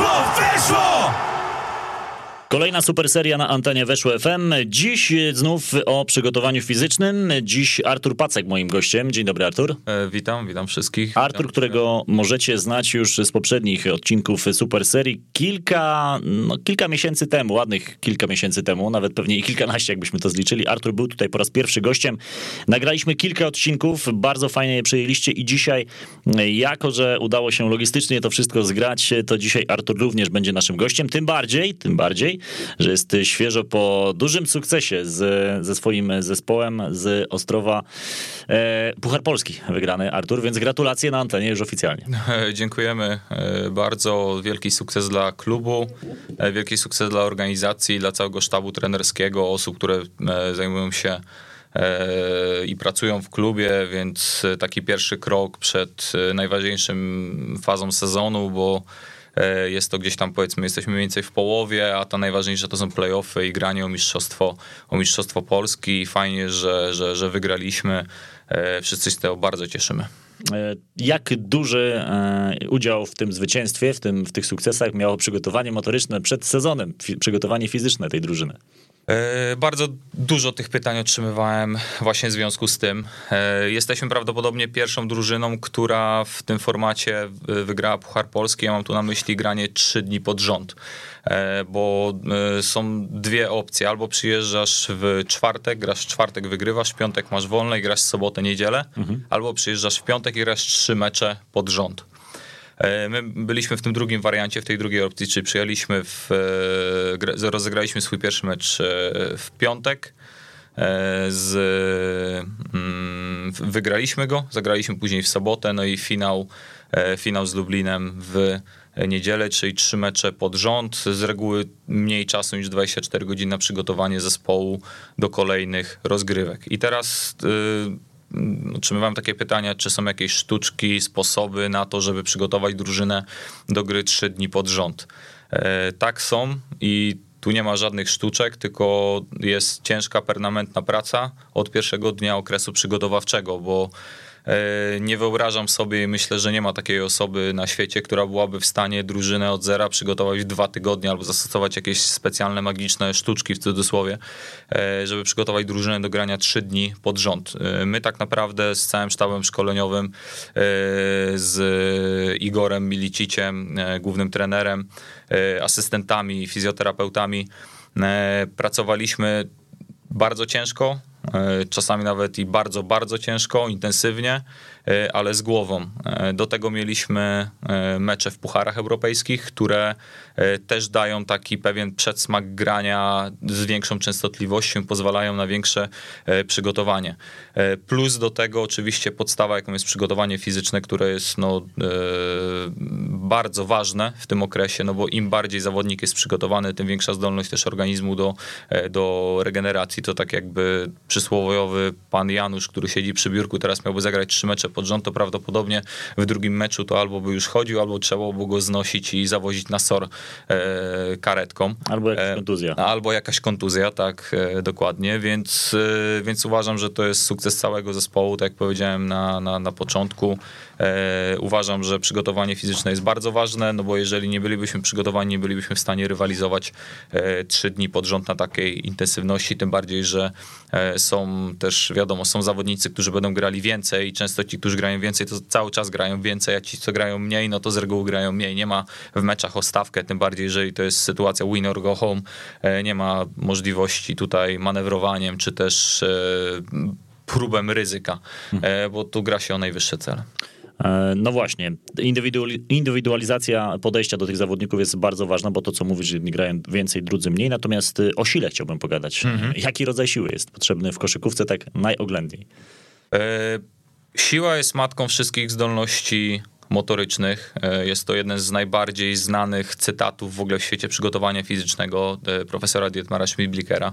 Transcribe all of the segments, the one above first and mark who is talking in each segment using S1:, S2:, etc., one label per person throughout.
S1: Weszło! Weszło!
S2: Kolejna super seria na antenie Weszło FM. Dziś znów o przygotowaniu fizycznym. Dziś Artur Pacek moim gościem. Dzień dobry Artur.
S3: E, witam, witam wszystkich.
S2: Artur,
S3: witam.
S2: którego możecie znać już z poprzednich odcinków super serii kilka, no, kilka miesięcy temu, ładnych kilka miesięcy temu, nawet pewnie i kilkanaście jakbyśmy to zliczyli. Artur był tutaj po raz pierwszy gościem. Nagraliśmy kilka odcinków, bardzo fajnie je przyjęliście i dzisiaj, jako że udało się logistycznie to wszystko zgrać, to dzisiaj Artur również będzie naszym gościem. Tym bardziej, tym bardziej, że jest świeżo po dużym sukcesie z, ze swoim zespołem z Ostrowa. E, Puchar Polski wygrany, Artur, więc gratulacje na antenie już oficjalnie.
S3: Dziękujemy e, bardzo. Wielki sukces dla klubu, e, wielki sukces dla organizacji, dla całego sztabu trenerskiego, osób, które e, zajmują się i pracują w klubie, więc taki pierwszy krok przed najważniejszym fazą sezonu, bo jest to gdzieś tam, powiedzmy, jesteśmy mniej więcej w połowie, a to najważniejsze to są playoffy i granie o mistrzostwo, o mistrzostwo Polski. Fajnie, że, że, że wygraliśmy. E, wszyscy się tego bardzo cieszymy.
S2: E, jak duży udział w tym zwycięstwie, w, tym, w tych sukcesach miało przygotowanie motoryczne przed sezonem, przygotowanie fizyczne tej drużyny?
S3: E, bardzo dużo tych pytań otrzymywałem właśnie w związku z tym. E, jesteśmy prawdopodobnie pierwszą drużyną, która w tym formacie wygrała Puchar Polski. Ja mam tu na myśli granie trzy dni pod rząd, e, bo są dwie opcje. Albo przyjeżdżasz w czwartek, grasz w czwartek, wygrywasz, w piątek masz wolne i grasz w sobotę, niedzielę, mhm. albo przyjeżdżasz w piątek i grasz trzy mecze pod rząd. My byliśmy w tym drugim wariancie, w tej drugiej opcji, czyli przyjęliśmy w, rozegraliśmy swój pierwszy mecz e, w piątek. Z, mm, wygraliśmy go, zagraliśmy później w sobotę, no i finał, finał z Lublinem w niedzielę, czyli trzy mecze pod rząd. Z reguły mniej czasu niż 24 godziny na przygotowanie zespołu do kolejnych rozgrywek. I teraz otrzymywałem takie pytania, czy są jakieś sztuczki, sposoby na to, żeby przygotować drużynę do gry trzy dni pod rząd. E, tak są i tu nie ma żadnych sztuczek, tylko jest ciężka, permanentna praca od pierwszego dnia okresu przygotowawczego, bo nie wyobrażam sobie i myślę, że nie ma takiej osoby na świecie, która byłaby w stanie drużynę od zera przygotować w dwa tygodnie albo zastosować jakieś specjalne, magiczne sztuczki w cudzysłowie, e, żeby przygotować drużynę do grania trzy dni pod rząd. E, my tak naprawdę z całym sztabem szkoleniowym, z Igorem Miliciciem, głównym trenerem, asystentami, fizjoterapeutami, pracowaliśmy bardzo ciężko, czasami nawet i bardzo, bardzo ciężko, intensywnie, E, ale z głową. E, do tego mieliśmy e, mecze w pucharach europejskich, które też dają taki pewien przedsmak grania z większą częstotliwością, pozwalają na większe przygotowanie. Plus do tego oczywiście podstawa, jaką jest przygotowanie fizyczne, które jest no, bardzo ważne w tym okresie, no bo im bardziej zawodnik jest przygotowany, tym większa zdolność też organizmu do, do regeneracji. To tak jakby przysłowiowy pan Janusz, który siedzi przy biurku, teraz miałby zagrać trzy mecze pod rząd, to prawdopodobnie w drugim meczu to albo by już chodził, albo trzeba by go znosić i zawozić na SOR e, karetką.
S2: Albo jakaś e, kontuzja.
S3: Albo jakaś kontuzja, tak, e, dokładnie, więc, e, więc uważam, że to jest sukces całego zespołu, tak jak powiedziałem na, na, na początku. E, uważam, że przygotowanie fizyczne jest bardzo ważne, no bo jeżeli nie bylibyśmy przygotowani, nie bylibyśmy w stanie rywalizować e, trzy dni pod rząd na takiej intensywności, tym bardziej, że są też, wiadomo, są zawodnicy, którzy będą grali więcej i często ci, którzy grają więcej, to cały czas grają więcej, a ci, co grają mniej, no to z reguły grają mniej. Nie ma w meczach o stawkę, tym bardziej, jeżeli to jest sytuacja win or go home, e, nie ma możliwości tutaj manewrowaniem, czy też e, próbem ryzyka, e, bo tu gra się o najwyższe cele.
S2: No właśnie, indywidualizacja podejścia do tych zawodników jest bardzo ważna, bo to, co mówisz, jedni grają więcej, drudzy mniej. Natomiast o sile chciałbym pogadać. Mhm. Jaki rodzaj siły jest potrzebny w koszykówce tak najoględniej?
S3: Siła jest matką wszystkich zdolności motorycznych. E, jest to jeden z najbardziej znanych cytatów w ogóle w świecie przygotowania fizycznego e, profesora Dietmara Schmidblickera,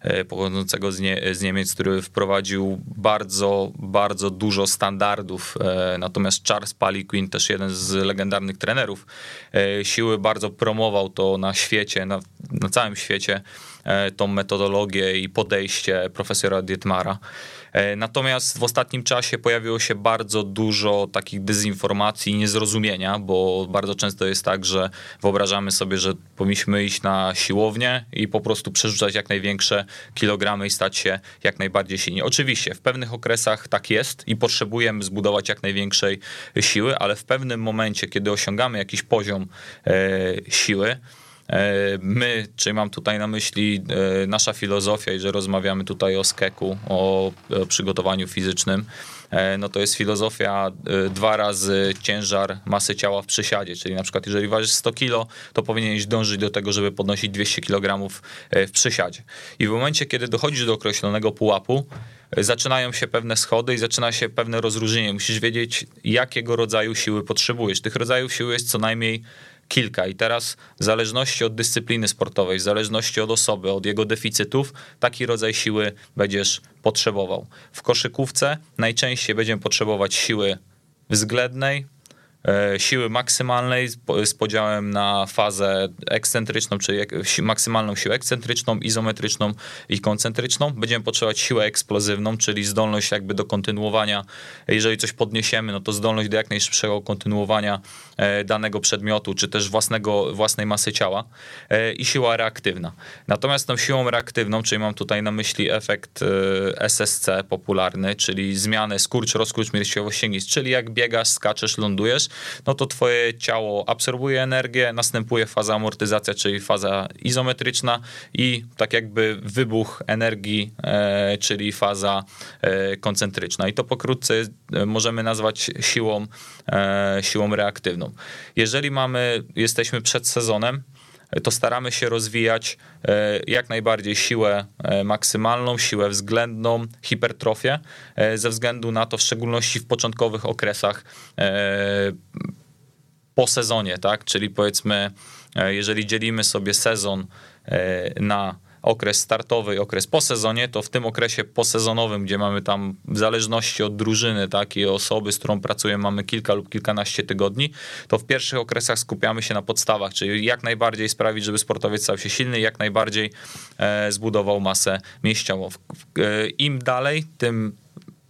S3: e, pochodzącego z, Nie z Niemiec, który wprowadził bardzo, bardzo dużo standardów. Natomiast Charles Paliquin, też jeden z legendarnych trenerów siły, bardzo promował to na świecie, na, na całym świecie, tą metodologię i podejście profesora Dietmara. E, natomiast w ostatnim czasie pojawiło się bardzo dużo takich dezinformacji i niezrozumienia, bo bardzo często jest tak, że wyobrażamy sobie, że powinniśmy iść na siłownię i po prostu przerzucać jak największe kilogramy i stać się jak najbardziej silni. Oczywiście w pewnych okresach tak jest i potrzebujemy zbudować jak największej siły, ale w pewnym momencie, kiedy osiągamy jakiś poziom e, siły, My, czyli mam tutaj na myśli e, nasza filozofia i że rozmawiamy tutaj o skeku, o przygotowaniu fizycznym, no to jest filozofia dwa razy ciężar masy ciała w przysiadzie, czyli na przykład jeżeli ważysz 100 kg, to powinieneś dążyć do tego, żeby podnosić 200 kg w przysiadzie. I w momencie, kiedy dochodzisz do określonego pułapu, zaczynają się pewne schody i zaczyna się pewne rozróżnienie. Musisz wiedzieć, jakiego rodzaju siły potrzebujesz. Tych rodzajów siły jest co najmniej kilka. I teraz w zależności od dyscypliny sportowej, w zależności od osoby, od jego deficytów, taki rodzaj siły będziesz potrzebował. W koszykówce najczęściej będziemy potrzebować siły względnej, siły maksymalnej z podziałem na fazę ekscentryczną, czyli maksymalną siłę ekscentryczną, izometryczną i koncentryczną. Będziemy potrzebować siłę eksplozywną, czyli zdolność jakby do kontynuowania, jeżeli coś podniesiemy, no to zdolność do jak najszybszego kontynuowania e, danego przedmiotu, czy też własnego, własnej masy ciała e, i siła reaktywna. Natomiast tą siłą reaktywną, czyli mam tutaj na myśli efekt SSC popularny, czyli zmianę skurcz, rozkurcz pierściowości czyli jak biegasz, skaczesz, lądujesz, no to twoje ciało absorbuje energię, następuje faza amortyzacja, czyli faza izometryczna i tak jakby wybuch energii, e, czyli faza e, koncentryczna. I to pokrótce e, możemy nazwać siłą, siłą reaktywną. Jeżeli mamy, jesteśmy przed sezonem, to staramy się rozwijać jak najbardziej siłę maksymalną, siłę względną, hipertrofię, ze względu na to, w szczególności w początkowych okresach po sezonie, tak? Czyli powiedzmy, jeżeli dzielimy sobie sezon na okres startowy i okres po sezonie, to w tym okresie posezonowym, gdzie mamy tam w zależności od drużyny, tak, i osoby, z którą pracujemy, mamy kilka lub kilkanaście tygodni, to w pierwszych okresach skupiamy się na podstawach, czyli jak najbardziej sprawić, żeby sportowiec stał się silny, jak najbardziej e, zbudował masę mięśniową. E, Im dalej, tym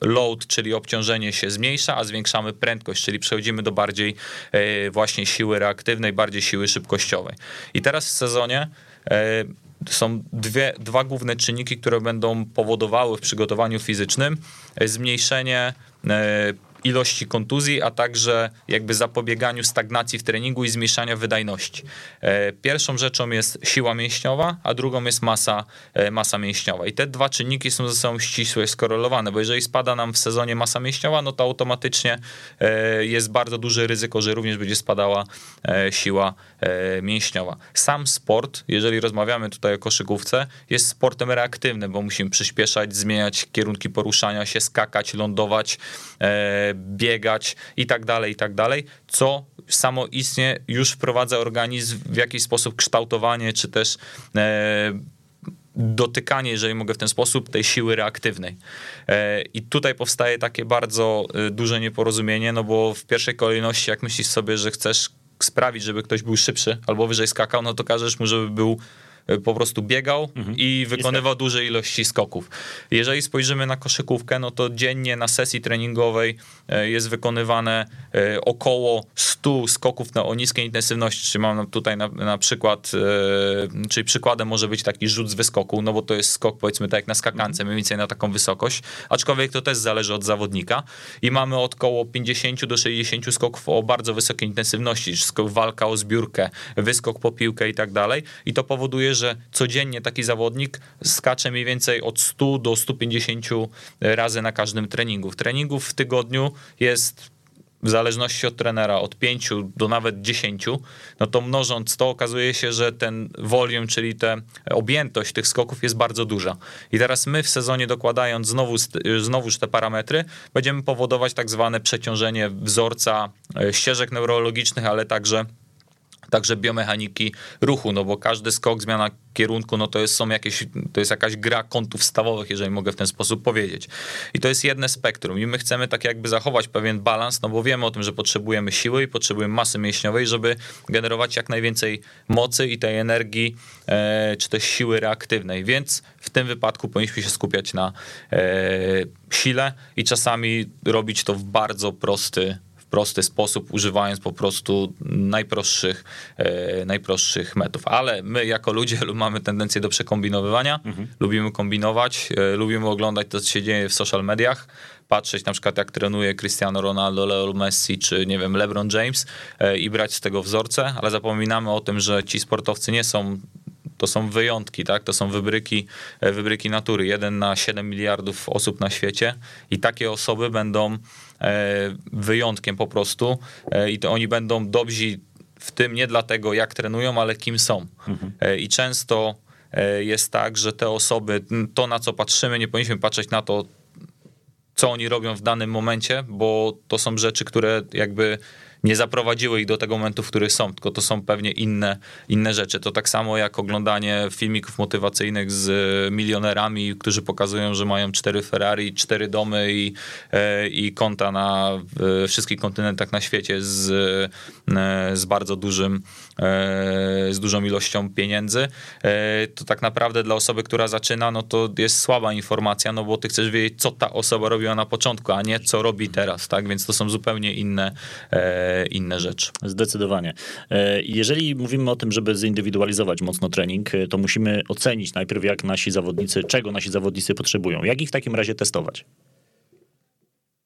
S3: load, czyli obciążenie się zmniejsza, a zwiększamy prędkość, czyli przechodzimy do bardziej e, właśnie siły reaktywnej, bardziej siły szybkościowej. I teraz w sezonie e, są dwie, dwa główne czynniki, które będą powodowały w przygotowaniu fizycznym e, zmniejszenie ilości kontuzji, a także jakby zapobieganiu stagnacji w treningu i zmniejszania wydajności. E, pierwszą rzeczą jest siła mięśniowa, a drugą jest masa, e, masa mięśniowa. I te dwa czynniki są ze sobą ścisłe skorelowane, bo jeżeli spada nam w sezonie masa mięśniowa, no to automatycznie e, jest bardzo duże ryzyko, że również będzie spadała siła mięśniowa. Sam sport, jeżeli rozmawiamy tutaj o koszykówce, jest sportem reaktywnym, bo musimy przyspieszać, zmieniać kierunki poruszania się, skakać, lądować, biegać i tak dalej, i tak dalej, co samoistnie już wprowadza organizm w jakiś sposób kształtowanie, czy też e, dotykanie, jeżeli mogę w ten sposób, tej siły reaktywnej. E, I tutaj powstaje takie bardzo e, duże nieporozumienie, no bo w pierwszej kolejności, jak myślisz sobie, że chcesz sprawić, żeby ktoś był szybszy albo wyżej skakał, no to każesz mu, żeby był po prostu biegał mhm. i wykonywał I duże ilości skoków. Jeżeli spojrzymy na koszykówkę, no to dziennie na sesji treningowej e, jest wykonywane e, około 100 skoków na, o niskiej intensywności, czyli mam tutaj na, na przykład, czyli przykładem może być taki rzut z wyskoku, no bo to jest skok powiedzmy tak jak na skakance, mniej więcej na taką wysokość, aczkolwiek to też zależy od zawodnika i mamy od około 50 do 60 skoków o bardzo wysokiej intensywności, skok walka o zbiórkę, wyskok po piłkę i tak dalej i to powoduje, że codziennie taki zawodnik skacze mniej więcej od 100 do 150 razy na każdym treningu. Treningów w tygodniu jest w zależności od trenera od 5 do nawet 10, no to mnożąc to okazuje się, że ten volume, czyli ta objętość tych skoków jest bardzo duża. I teraz my w sezonie dokładając znowu, znowuż te parametry, będziemy powodować tak zwane przeciążenie wzorca e, ścieżek neurologicznych, ale także także biomechaniki ruchu, no bo każdy skok, zmiana kierunku, no to jest, są jakieś, to jest jakaś gra kątów stawowych, jeżeli mogę w ten sposób powiedzieć. I to jest jedne spektrum i my chcemy tak jakby zachować pewien balans, no bo wiemy o tym, że potrzebujemy siły i potrzebujemy masy mięśniowej, żeby generować jak najwięcej mocy i tej energii, e, czy też siły reaktywnej, więc w tym wypadku powinniśmy się skupiać na e, sile i czasami robić to w bardzo prosty prosty sposób, używając po prostu najprostszych, e, najprostszych metod. Ale my jako ludzie mamy tendencję do przekombinowywania, mhm. lubimy kombinować, e, lubimy oglądać to, co się dzieje w social mediach, patrzeć na przykład jak trenuje Cristiano Ronaldo, Leo Messi czy nie wiem LeBron James e, i brać z tego wzorce, ale zapominamy o tym, że ci sportowcy nie są to są wyjątki, tak? To są wybryki, wybryki natury. Jeden na 7 miliardów osób na świecie i takie osoby będą wyjątkiem po prostu e, i to oni będą dobrzy w tym nie dlatego, jak trenują, ale kim są. Mhm. I często jest tak, że te osoby, to na co patrzymy, nie powinniśmy patrzeć na to, co oni robią w danym momencie, bo to są rzeczy, które jakby nie zaprowadziły ich do tego momentu, w którym są, tylko to są pewnie inne, inne rzeczy. To tak samo jak oglądanie filmików motywacyjnych z milionerami, którzy pokazują, że mają cztery Ferrari, cztery domy i, e, i konta na wszystkich kontynentach na świecie z, e, z bardzo dużym, e, z dużą ilością pieniędzy. To tak naprawdę dla osoby, która zaczyna, no to jest słaba informacja, no bo ty chcesz wiedzieć, co ta osoba robiła na początku, a nie co robi teraz, tak? Więc to są zupełnie inne inne rzeczy.
S2: Zdecydowanie. E, jeżeli mówimy o tym, żeby zindywidualizować mocno trening, e, to musimy ocenić najpierw, jak nasi zawodnicy, czego nasi zawodnicy potrzebują. Jak ich w takim razie testować?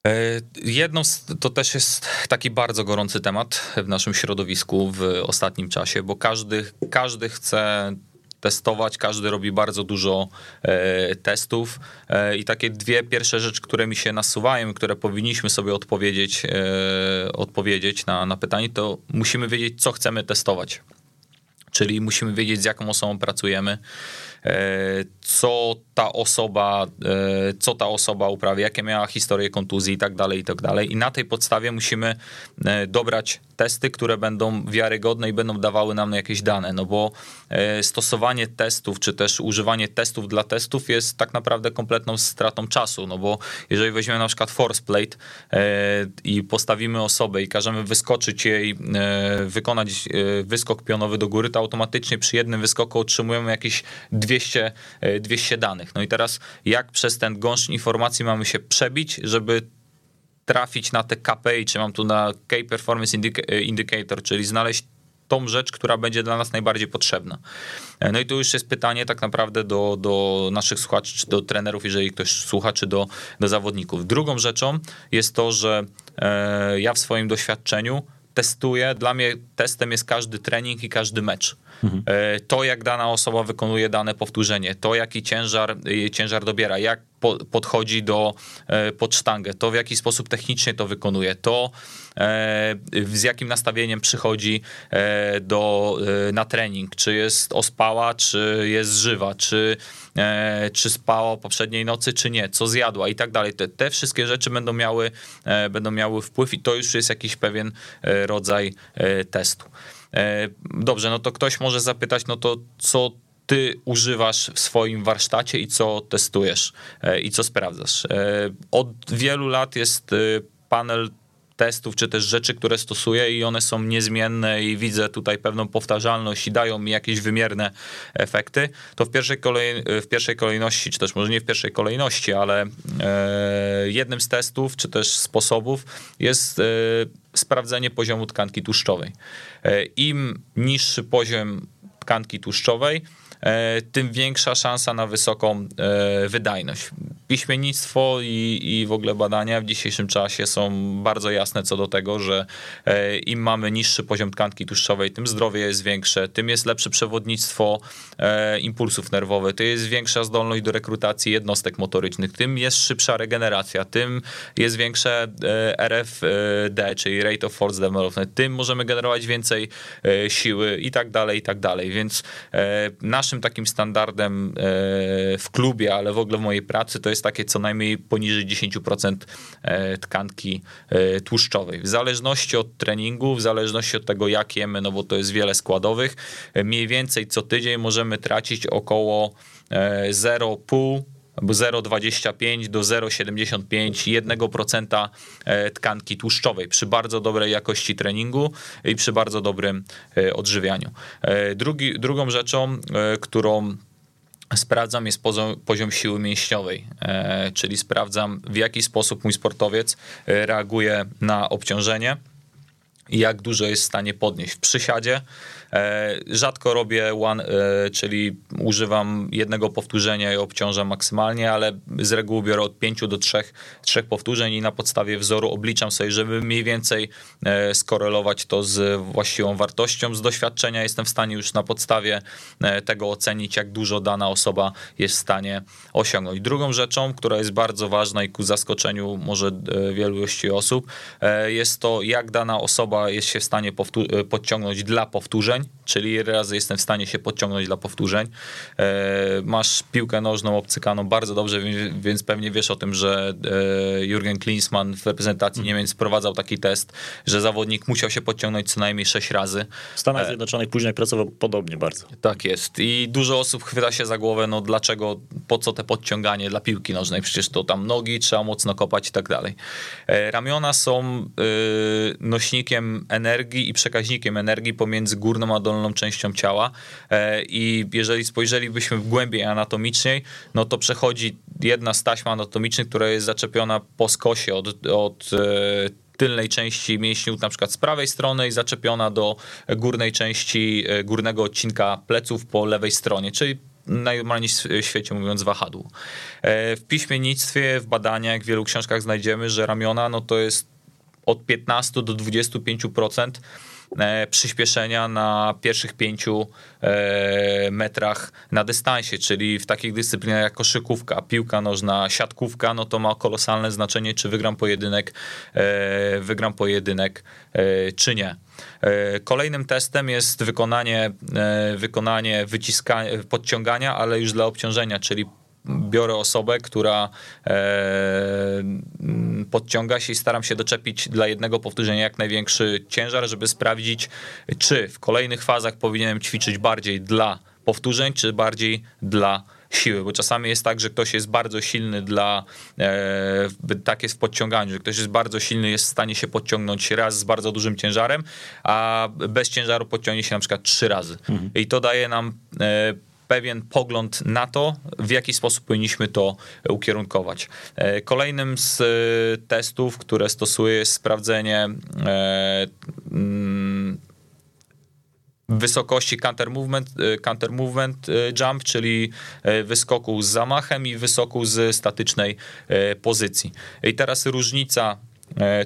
S3: E, jedną to też jest taki bardzo gorący temat w naszym środowisku w ostatnim czasie, bo każdy, każdy chce testować, każdy robi bardzo dużo e, testów. E, i takie dwie pierwsze rzeczy, które mi się nasuwają, które powinniśmy sobie odpowiedzieć, e, odpowiedzieć na, na pytanie, to musimy wiedzieć, co chcemy testować. Czyli musimy wiedzieć, z jaką osobą pracujemy, co ta osoba, e, co ta osoba uprawia, jakie miała historię kontuzji i tak dalej, i tak dalej. I na tej podstawie musimy e, dobrać testy, które będą wiarygodne i będą dawały nam jakieś dane, no bo stosowanie testów, czy też używanie testów dla testów jest tak naprawdę kompletną stratą czasu, no bo jeżeli weźmiemy na przykład force plate i postawimy osobę i każemy wyskoczyć jej, wykonać wyskok pionowy do góry, to automatycznie przy jednym wyskoku otrzymujemy jakieś 200, 200 e, danych. No i teraz jak przez ten gąszcz informacji mamy się przebić, żeby trafić na te KPI, czy mam tu na Key Performance e, Indicator, czyli znaleźć tą rzecz, która będzie dla nas najbardziej potrzebna. E, no i tu już jest pytanie tak naprawdę do, do naszych słuchaczy, czy do trenerów, jeżeli ktoś słucha, czy do, do zawodników. Drugą rzeczą jest to, że e, ja w swoim doświadczeniu testuję, dla mnie testem jest każdy trening i każdy mecz. Mhm. To, jak dana osoba wykonuje dane powtórzenie, to, jaki ciężar, e, ciężar dobiera, jak po, podchodzi do e, pod sztangę, to w jaki sposób technicznie to wykonuje, to z jakim nastawieniem przychodzi do, na trening, czy jest ospała, czy jest żywa, czy, czy spała poprzedniej nocy, czy nie, co zjadła i tak dalej. Te, te wszystkie rzeczy będą miały, będą miały wpływ i to już jest jakiś pewien rodzaj testu. E, dobrze, no to ktoś może zapytać, no to co ty używasz w swoim warsztacie i co testujesz e, i co sprawdzasz. E, od wielu lat jest panel testów, czy też rzeczy, które stosuję i one są niezmienne i widzę tutaj pewną powtarzalność i dają mi jakieś wymierne efekty, to w pierwszej, kolej, w pierwszej kolejności, czy też może nie w pierwszej kolejności, ale jednym z testów, czy też sposobów jest sprawdzenie poziomu tkanki tłuszczowej. E, Im niższy poziom tkanki tłuszczowej, E, tym większa szansa na wysoką e, wydajność. Piśmiennictwo i, i w ogóle badania w dzisiejszym czasie są bardzo jasne co do tego, że e, im mamy niższy poziom tkanki tłuszczowej, tym zdrowie jest większe, tym jest lepsze przewodnictwo impulsów nerwowych, tym jest większa zdolność do rekrutacji jednostek motorycznych, tym jest szybsza regeneracja, tym jest większe RFD, czyli Rate of Force Development, tym możemy generować więcej siły i tak dalej, i tak dalej. Więc nasz naszym takim standardem w klubie, ale w ogóle w mojej pracy to jest takie co najmniej poniżej 10% tkanki tłuszczowej. W zależności od treningu, w zależności od tego jak jemy, no bo to jest wiele składowych, mniej więcej co tydzień możemy tracić około 0,5 albo 0,25 do 0,75 1% e, tkanki tłuszczowej przy bardzo dobrej jakości treningu i przy bardzo dobrym e, odżywianiu. E, drugi, drugą rzeczą, którą sprawdzam jest poziom, siły mięśniowej, czyli sprawdzam w jaki sposób mój sportowiec reaguje na obciążenie i jak dużo jest w stanie podnieść w przysiadzie rzadko robię one, e, czyli używam jednego powtórzenia i obciążam maksymalnie, ale z reguły biorę od 5 do 3, 3 powtórzeń i na podstawie wzoru obliczam sobie, żeby mniej więcej e, skorelować to z właściwą wartością. Z doświadczenia jestem w stanie już na podstawie tego ocenić, jak dużo dana osoba jest w stanie osiągnąć. Drugą rzeczą, która jest bardzo ważna i ku zaskoczeniu może wielu osób, jest to, jak dana osoba jest się w stanie podciągnąć dla powtórzeń czyli ile razy jestem w stanie się podciągnąć dla powtórzeń. E, masz piłkę nożną obcykaną bardzo dobrze, więc pewnie wiesz o tym, że e, Jurgen Klinsmann w reprezentacji mhm. Niemiec wprowadzał taki test, że zawodnik musiał się podciągnąć co najmniej 6 razy.
S2: W Stanach e, Zjednoczonych później pracował podobnie bardzo.
S3: Tak jest. I dużo osób chwyta się za głowę, no dlaczego, po co te podciąganie dla piłki nożnej? Przecież to tam nogi trzeba mocno kopać i tak dalej. Ramiona są nośnikiem energii i przekaźnikiem energii pomiędzy górną a dolną częścią ciała e, i jeżeli spojrzelibyśmy głębiej anatomiczniej, no to przechodzi jedna z taśm anatomicznych, która jest zaczepiona po skosie od, od e, tylnej części mięśniu, na przykład z prawej strony i zaczepiona do górnej części, e, górnego odcinka pleców po lewej stronie, czyli najnormalniej w świecie mówiąc wahadło. W piśmiennictwie, w badaniach, w wielu książkach znajdziemy, że ramiona no to jest od 15 do 25% E, przyspieszenia na pierwszych pięciu e, metrach na dystansie, czyli w takich dyscyplinach jak koszykówka, piłka nożna, siatkówka, no to ma kolosalne znaczenie, czy wygram pojedynek, e, wygram pojedynek, czy nie. Kolejnym testem jest wykonanie, wykonanie wyciskania, podciągania, ale już dla obciążenia, czyli biorę osobę, która e, podciąga się i staram się doczepić dla jednego powtórzenia jak największy ciężar, żeby sprawdzić, czy w kolejnych fazach powinienem ćwiczyć bardziej dla powtórzeń, czy bardziej dla siły, bo czasami jest tak, że ktoś jest bardzo silny dla, e, tak jest w podciąganiu, że ktoś jest bardzo silny, jest w stanie się podciągnąć raz z bardzo dużym ciężarem, a bez ciężaru podciągnie się na przykład trzy razy. Mhm. I to daje nam e, pewien pogląd na to, w jaki sposób powinniśmy to ukierunkować. E, kolejnym z e, testów, które stosuję, jest sprawdzenie e, mm, wysokości counter movement, counter movement jump, czyli wyskoku z zamachem i wysoku z statycznej pozycji. I teraz różnica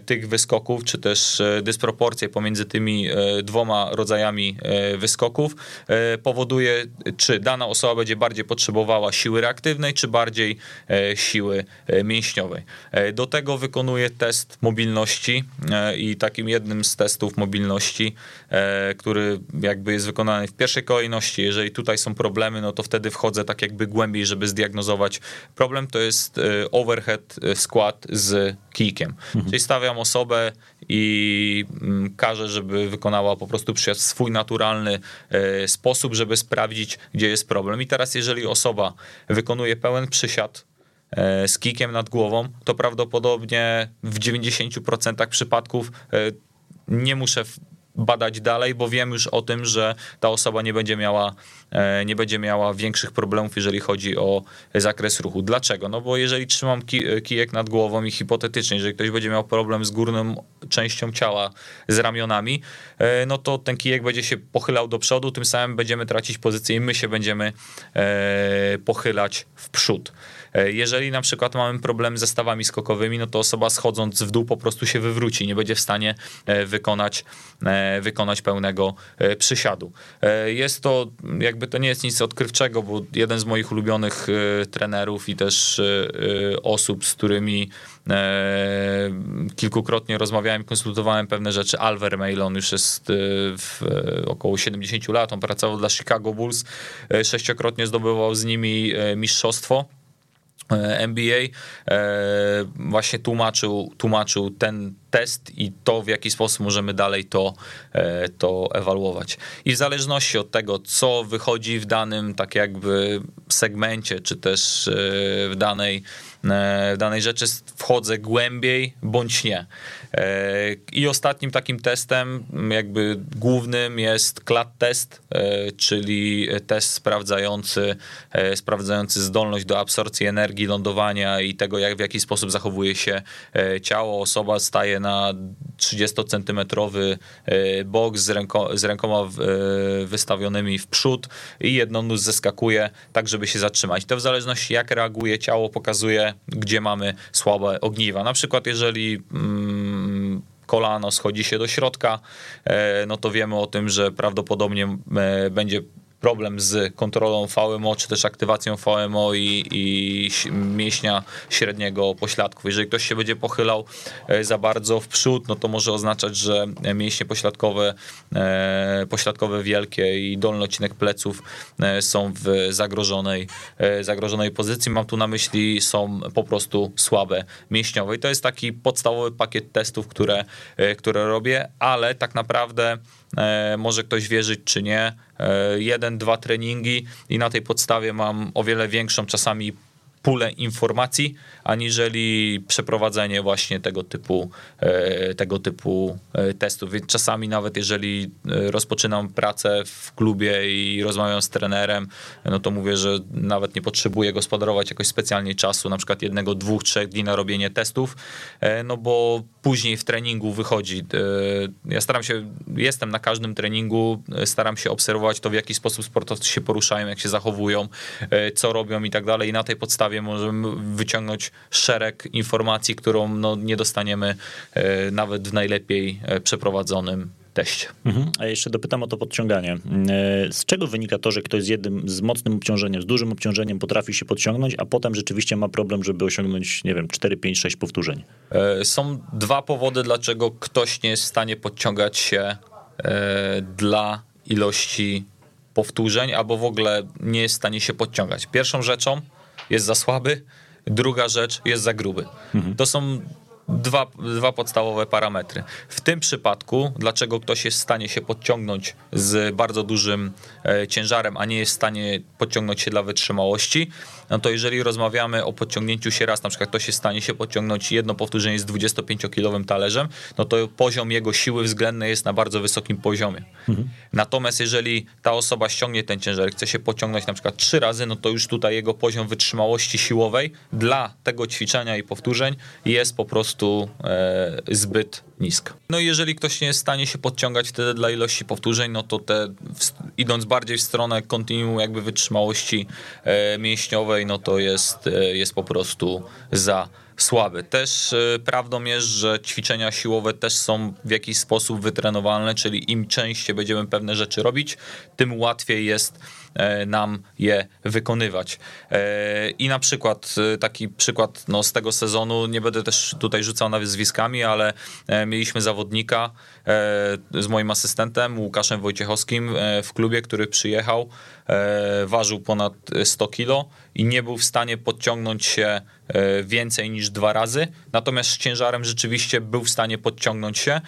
S3: tych wyskoków, czy też e, dysproporcje pomiędzy tymi e, dwoma rodzajami wyskoków powoduje, czy dana osoba będzie bardziej potrzebowała siły reaktywnej, czy bardziej siły mięśniowej. Do tego wykonuje test mobilności i takim jednym z testów mobilności, który jakby jest wykonany w pierwszej kolejności, jeżeli tutaj są problemy, no to wtedy wchodzę tak jakby głębiej, żeby zdiagnozować problem, to jest overhead skład z kijkiem. Mhm. Czyli stawiam osobę i mm, każę, żeby wykonała po prostu w swój naturalny e, sposób, żeby sprawdzić, gdzie jest problem. I teraz, jeżeli osoba wykonuje pełen przysiad, e, z kikiem nad głową, to prawdopodobnie w 90% przypadków e, nie muszę badać dalej, bo wiem już o tym, że ta osoba nie będzie miała, e, nie będzie miała większych problemów, jeżeli chodzi o zakres ruchu. Dlaczego? No bo jeżeli trzymam kijek nad głową i hipotetycznie, jeżeli ktoś będzie miał problem z górną częścią ciała, z ramionami, e, no to ten kijek będzie się pochylał do przodu, tym samym będziemy tracić pozycję i my się będziemy e, pochylać w przód. E, jeżeli na przykład mamy problem ze stawami skokowymi, no to osoba schodząc w dół po prostu się wywróci, nie będzie w stanie e, wykonać, wykonać pełnego przysiadu. Jest to, jakby to nie jest nic odkrywczego, bo jeden z moich ulubionych trenerów i też osób, z którymi kilkukrotnie rozmawiałem, konsultowałem pewne rzeczy, Alver Mail, on już jest w około 70 lat, on pracował dla Chicago Bulls, sześciokrotnie zdobywał z nimi mistrzostwo. E, NBA e, właśnie tłumaczył, tłumaczył ten test i to, w jaki sposób możemy dalej to, e, to ewaluować. I w zależności od tego, co wychodzi w danym tak jakby segmencie, czy też w danej, w danej rzeczy wchodzę głębiej bądź nie. I ostatnim takim testem, jakby głównym jest CLAD test, czyli test sprawdzający, sprawdzający zdolność do absorpcji energii, lądowania i tego, jak, w jaki sposób zachowuje się ciało. Osoba staje na 30-centymetrowy boks z, ręko, z rękoma wystawionymi w przód i jedną nóż zeskakuje, tak żeby się zatrzymać. To w zależności jak reaguje ciało, pokazuje, gdzie mamy słabe ogniwa. Na przykład jeżeli mm, kolano schodzi się do środka, e, no to wiemy o tym, że prawdopodobnie e, będzie problem z kontrolą VMO, czy też aktywacją VMO i, i mięśnia średniego pośladków. Jeżeli ktoś się będzie pochylał e, za bardzo w przód, no to może oznaczać, że mięśnie pośladkowe, e, pośladkowe wielkie i dolny odcinek pleców e, są w zagrożonej, zagrożonej pozycji. Mam tu na myśli, są po prostu słabe mięśniowe. I to jest taki podstawowy pakiet testów, które, które robię, ale tak naprawdę może ktoś wierzyć czy nie, E, jeden, dwa treningi i na tej podstawie mam o wiele większą czasami pulę informacji, aniżeli przeprowadzenie właśnie tego typu, e, tego typu e, testów. Więc czasami nawet jeżeli rozpoczynam pracę w klubie i rozmawiam z trenerem, no to mówię, że nawet nie potrzebuję gospodarować jakoś specjalnie czasu, na przykład jednego, dwóch, trzech dni na robienie testów, no bo później w treningu wychodzi. Ja staram się, jestem na każdym treningu, staram się obserwować to, w jaki sposób sportowcy się poruszają, jak się zachowują, co robią i tak dalej. I na tej podstawie możemy wyciągnąć szereg informacji, którą no, nie dostaniemy nawet w najlepiej przeprowadzonym teście.
S2: Mhm. A jeszcze dopytam o to podciąganie. Z czego wynika to, że ktoś z jednym, z mocnym obciążeniem, z dużym obciążeniem potrafi się podciągnąć, a potem rzeczywiście ma problem, żeby osiągnąć, nie wiem, 4, 5, 6 powtórzeń?
S3: Są dwa powody, dlaczego ktoś nie jest w stanie podciągać się dla ilości powtórzeń, albo w ogóle nie jest w stanie się podciągać. Pierwszą rzeczą jest za słaby, druga rzecz jest za gruby. Mhm. To są dwa, dwa podstawowe parametry. W tym przypadku, dlaczego ktoś jest w stanie się podciągnąć z bardzo dużym e, ciężarem, a nie jest w stanie podciągnąć się dla wytrzymałości, no to jeżeli rozmawiamy o podciągnięciu się raz, na przykład ktoś jest w stanie się podciągnąć jedno powtórzenie z 25-kilowym talerzem, no to poziom jego siły względnej jest na bardzo wysokim poziomie. Mhm. Natomiast jeżeli ta osoba ściągnie ten ciężar, chce się pociągnąć na przykład trzy razy, no to już tutaj jego poziom wytrzymałości siłowej dla tego ćwiczenia i powtórzeń jest po prostu e, zbyt nisko. No i jeżeli ktoś nie jest w stanie się podciągać wtedy dla ilości powtórzeń, no to te, idąc bardziej w stronę kontinuum jakby wytrzymałości e, mięśniowej, no to jest, e, jest po prostu za słaby. Też e, prawdą jest, że ćwiczenia siłowe też są w jakiś sposób wytrenowalne, czyli im częściej będziemy pewne rzeczy robić, tym łatwiej jest E, nam je wykonywać. I na przykład taki przykład no, z tego sezonu, nie będę też tutaj rzucał nazwiskami, ale mieliśmy zawodnika z moim asystentem Łukaszem Wojciechowskim w klubie, który przyjechał, ważył ponad 100 kilo i nie był w stanie podciągnąć się więcej niż dwa razy, natomiast z ciężarem rzeczywiście był w stanie podciągnąć się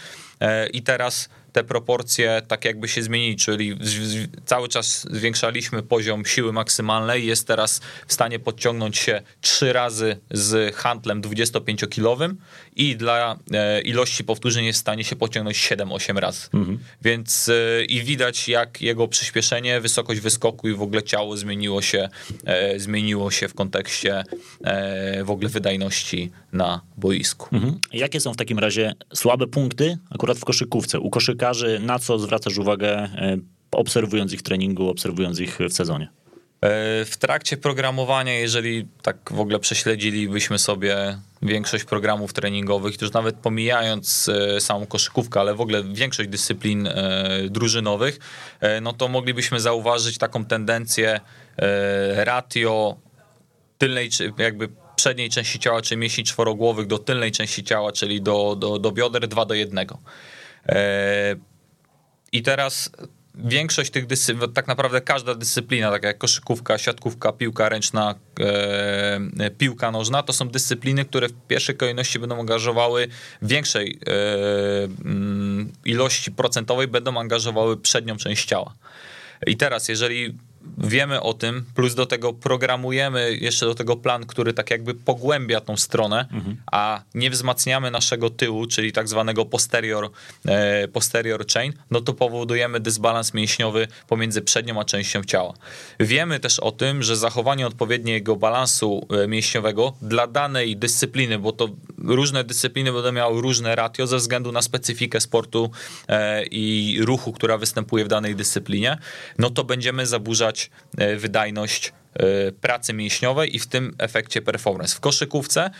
S3: i teraz te proporcje tak jakby się zmienili, czyli cały czas zwiększaliśmy poziom siły maksymalnej, jest teraz w stanie podciągnąć się trzy razy z handlem 25-kilowym i dla e, ilości powtórzeń jest w stanie się pociągnąć 7-8 razy. Mhm. Więc e, i widać jak jego przyspieszenie, wysokość wyskoku i w ogóle ciało zmieniło się, e, zmieniło się w kontekście w ogóle wydajności na boisku. Mhm.
S2: Jakie są w takim razie słabe punkty akurat w koszykówce? U koszykarzy na co zwracasz uwagę obserwując ich w treningu, obserwując ich w sezonie?
S3: W trakcie programowania, jeżeli tak w ogóle prześledzilibyśmy sobie większość programów treningowych, już nawet pomijając samą koszykówkę, ale w ogóle większość dyscyplin drużynowych, no to moglibyśmy zauważyć taką tendencję ratio tylnej, jakby przedniej części ciała, czyli mięśni czworogłowych do tylnej części ciała, czyli do, do, do bioder 2 do 1. E, I teraz większość tych dyscyplin, tak naprawdę każda dyscyplina, tak jak koszykówka, siatkówka, piłka ręczna, e, piłka nożna, to są dyscypliny, które w pierwszej kolejności będą angażowały większej e, mm, ilości procentowej, będą angażowały przednią część ciała. I teraz, jeżeli wiemy o tym, plus do tego programujemy jeszcze do tego plan, który tak jakby pogłębia tą stronę, mhm. a nie wzmacniamy naszego tyłu, czyli tak zwanego posterior, e, posterior chain, no to powodujemy dysbalans mięśniowy pomiędzy przednią a częścią ciała. Wiemy też o tym, że zachowanie odpowiedniego balansu e, mięśniowego dla danej dyscypliny, bo to różne dyscypliny będą miały różne ratio ze względu na specyfikę sportu e, i ruchu, która występuje w danej dyscyplinie, no to będziemy zaburzać e, wydajność e, pracy mięśniowej i w tym efekcie performance. W koszykówce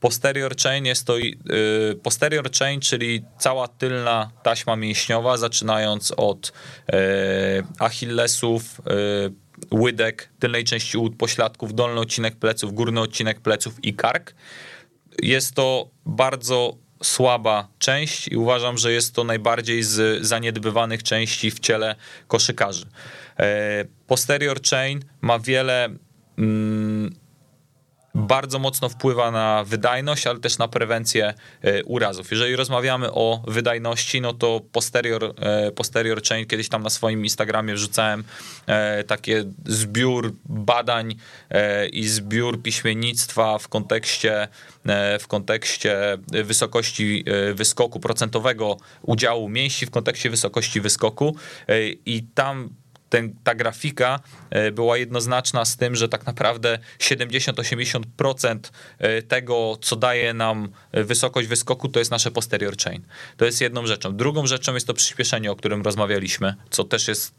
S3: posterior chain jest to posterior chain, czyli cała tylna taśma mięśniowa, zaczynając od achillesów, łydek, tylnej części łód, pośladków, dolny odcinek pleców, górny odcinek pleców i kark jest to bardzo słaba część i uważam, że jest to najbardziej z zaniedbywanych części w ciele koszykarzy. E, posterior chain ma wiele mm, bardzo mocno wpływa na wydajność, ale też na prewencję e, urazów. Jeżeli rozmawiamy o wydajności, no to posterior, e, posterior chain, kiedyś tam na swoim Instagramie wrzucałem e, takie zbiór badań i zbiór piśmiennictwa w kontekście, w kontekście wysokości wyskoku, procentowego udziału mięśni w kontekście wysokości wyskoku i tam ten, ta grafika e, była jednoznaczna z tym, że tak naprawdę 70-80% e, tego, co daje nam e, wysokość wyskoku, to jest nasze posterior chain. To jest jedną rzeczą. Drugą rzeczą jest to przyspieszenie, o którym rozmawialiśmy, co też jest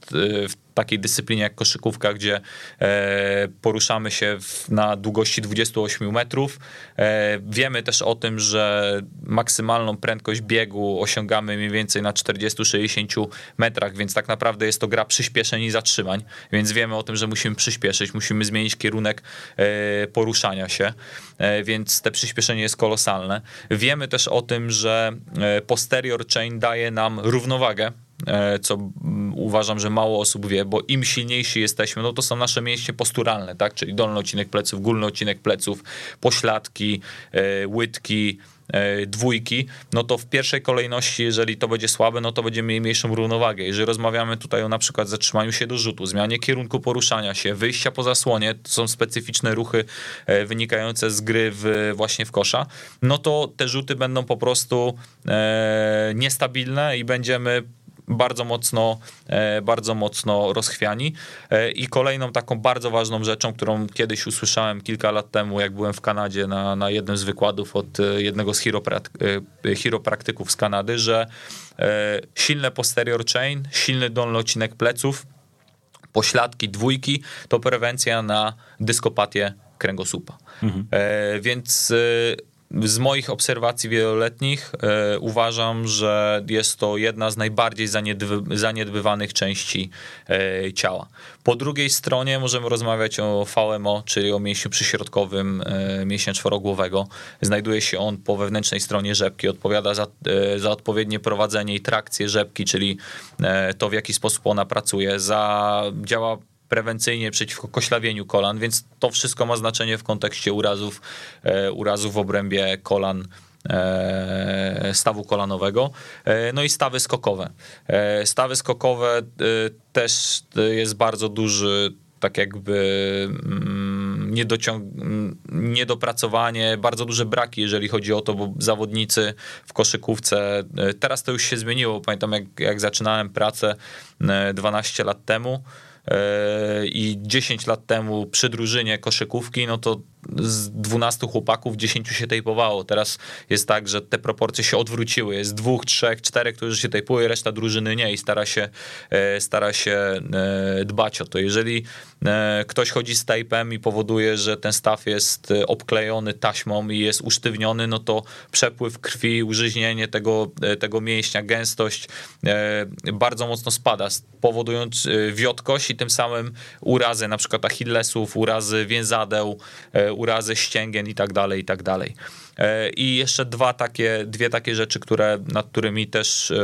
S3: w takiej dyscyplinie jak koszykówka, gdzie poruszamy się na długości 28 metrów. Wiemy też o tym, że maksymalną prędkość biegu osiągamy mniej więcej na 40-60 metrach, więc tak naprawdę jest to gra przyspieszeń i zatrzymań, więc wiemy o tym, że musimy przyspieszyć, musimy zmienić kierunek e, poruszania się, e, więc te przyspieszenie jest kolosalne. Wiemy też o tym, że e, posterior chain daje nam równowagę co uważam, że mało osób wie, bo im silniejsi jesteśmy, no to są nasze mięśnie posturalne, tak, czyli dolny odcinek pleców, górny odcinek pleców, pośladki, łydki, E, dwójki, no to w pierwszej kolejności, jeżeli to będzie słabe, no to będziemy mieli mniejszą równowagę. Jeżeli rozmawiamy tutaj o na przykład zatrzymaniu się do rzutu, zmianie kierunku poruszania się, wyjścia po zasłonie, to są specyficzne ruchy e, wynikające z gry w, właśnie w kosza, no to te rzuty będą po prostu e, niestabilne i będziemy bardzo mocno, e, bardzo mocno rozchwiani. E, I kolejną taką bardzo ważną rzeczą, którą kiedyś usłyszałem kilka lat temu, jak byłem w Kanadzie na, na jednym z wykładów od e, jednego z chiropraktyków z Kanady, że silne posterior chain, silny dolny odcinek pleców, pośladki, dwójki, to prewencja na dyskopatię kręgosłupa. Mhm. Więc z moich obserwacji wieloletnich e, uważam, że jest to jedna z najbardziej zaniedby, zaniedbywanych części e, ciała. Po drugiej stronie możemy rozmawiać o VMO, czyli o mięśniu przyśrodkowym e, mięśnia czworogłowego. Znajduje się on po wewnętrznej stronie rzepki, odpowiada za, e, za odpowiednie prowadzenie i trakcję rzepki, czyli to w jaki sposób ona pracuje, za, działa prewencyjnie przeciwko koślawieniu kolan, więc to wszystko ma znaczenie w kontekście urazów, e, urazów w obrębie kolan e, stawu kolanowego. E, no i stawy skokowe. Stawy skokowe też jest bardzo duży tak jakby mm, niedociąg- mm, niedopracowanie, bardzo duże braki, jeżeli chodzi o to, bo zawodnicy w koszykówce, teraz to już się zmieniło, pamiętam jak, jak zaczynałem pracę 12 lat temu, i 10 lat temu przy drużynie koszykówki, no to z 12 chłopaków 10 się tejpowało. Teraz jest tak, że te proporcje się odwróciły. Jest dwóch, trzech, czterech, którzy się tejpuje, reszta drużyny nie i stara się, stara się dbać o to. Jeżeli ktoś chodzi z tejpem i powoduje, że ten staw jest obklejony taśmą i jest usztywniony, no to przepływ krwi, użyźnienie tego, tego mięśnia, gęstość bardzo mocno spada, powodując wiotkość i tym samym urazy, na przykład achillesów, urazy więzadeł, e, urazy ścięgien i tak dalej, i tak dalej. E, I jeszcze dwa takie, dwie takie rzeczy, które, nad którymi też e,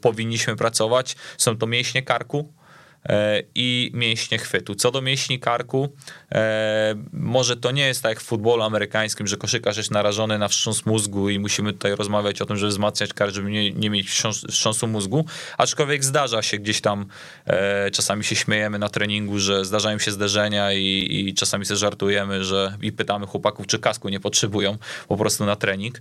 S3: powinniśmy pracować, są to mięśnie karku, i mięśnie chwytu. Co do mięśni karku, e, może to nie jest tak jak w futbolu amerykańskim, że koszykarz jest narażony na wstrząs mózgu i musimy tutaj rozmawiać o tym, żeby wzmacniać kark, żeby nie, nie mieć wstrząsu mózgu, aczkolwiek zdarza się gdzieś tam, e, czasami się śmiejemy na treningu, że zdarzają się zderzenia i, i czasami sobie żartujemy, że i pytamy chłopaków, czy kasku nie potrzebują po prostu na trening,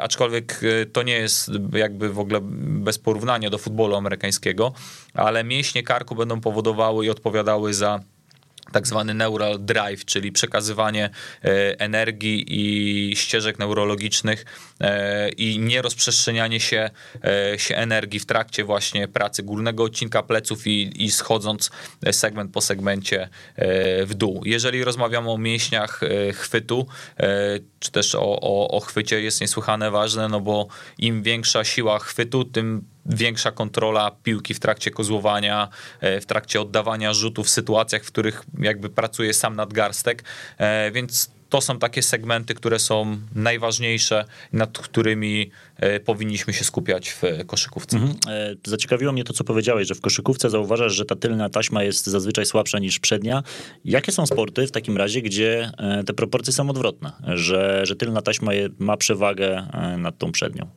S3: aczkolwiek to nie jest jakby w ogóle bez porównania do futbolu amerykańskiego, ale mięśnie karku będą powodowały i odpowiadały za tak zwany neural drive, czyli przekazywanie e, energii i ścieżek neurologicznych e, i nierozprzestrzenianie się, e, się energii w trakcie właśnie pracy górnego odcinka pleców i, i schodząc segment po segmencie w dół. Jeżeli rozmawiamy o mięśniach chwytu, czy też o, o, o chwycie jest niesłychane ważne, no bo im większa siła chwytu, tym większa kontrola piłki w trakcie kozłowania, e, w trakcie oddawania rzutów w sytuacjach, w których jakby pracuje sam nadgarstek, e, więc to są takie segmenty, które są najważniejsze, nad którymi e, powinniśmy się skupiać w koszykówce. Mhm.
S2: Zaciekawiło mnie to, co powiedziałeś, że w koszykówce zauważasz, że ta tylna taśma jest zazwyczaj słabsza niż przednia. Jakie są sporty w takim razie, gdzie te proporcje są odwrotne, że, że tylna taśma ma przewagę nad tą przednią?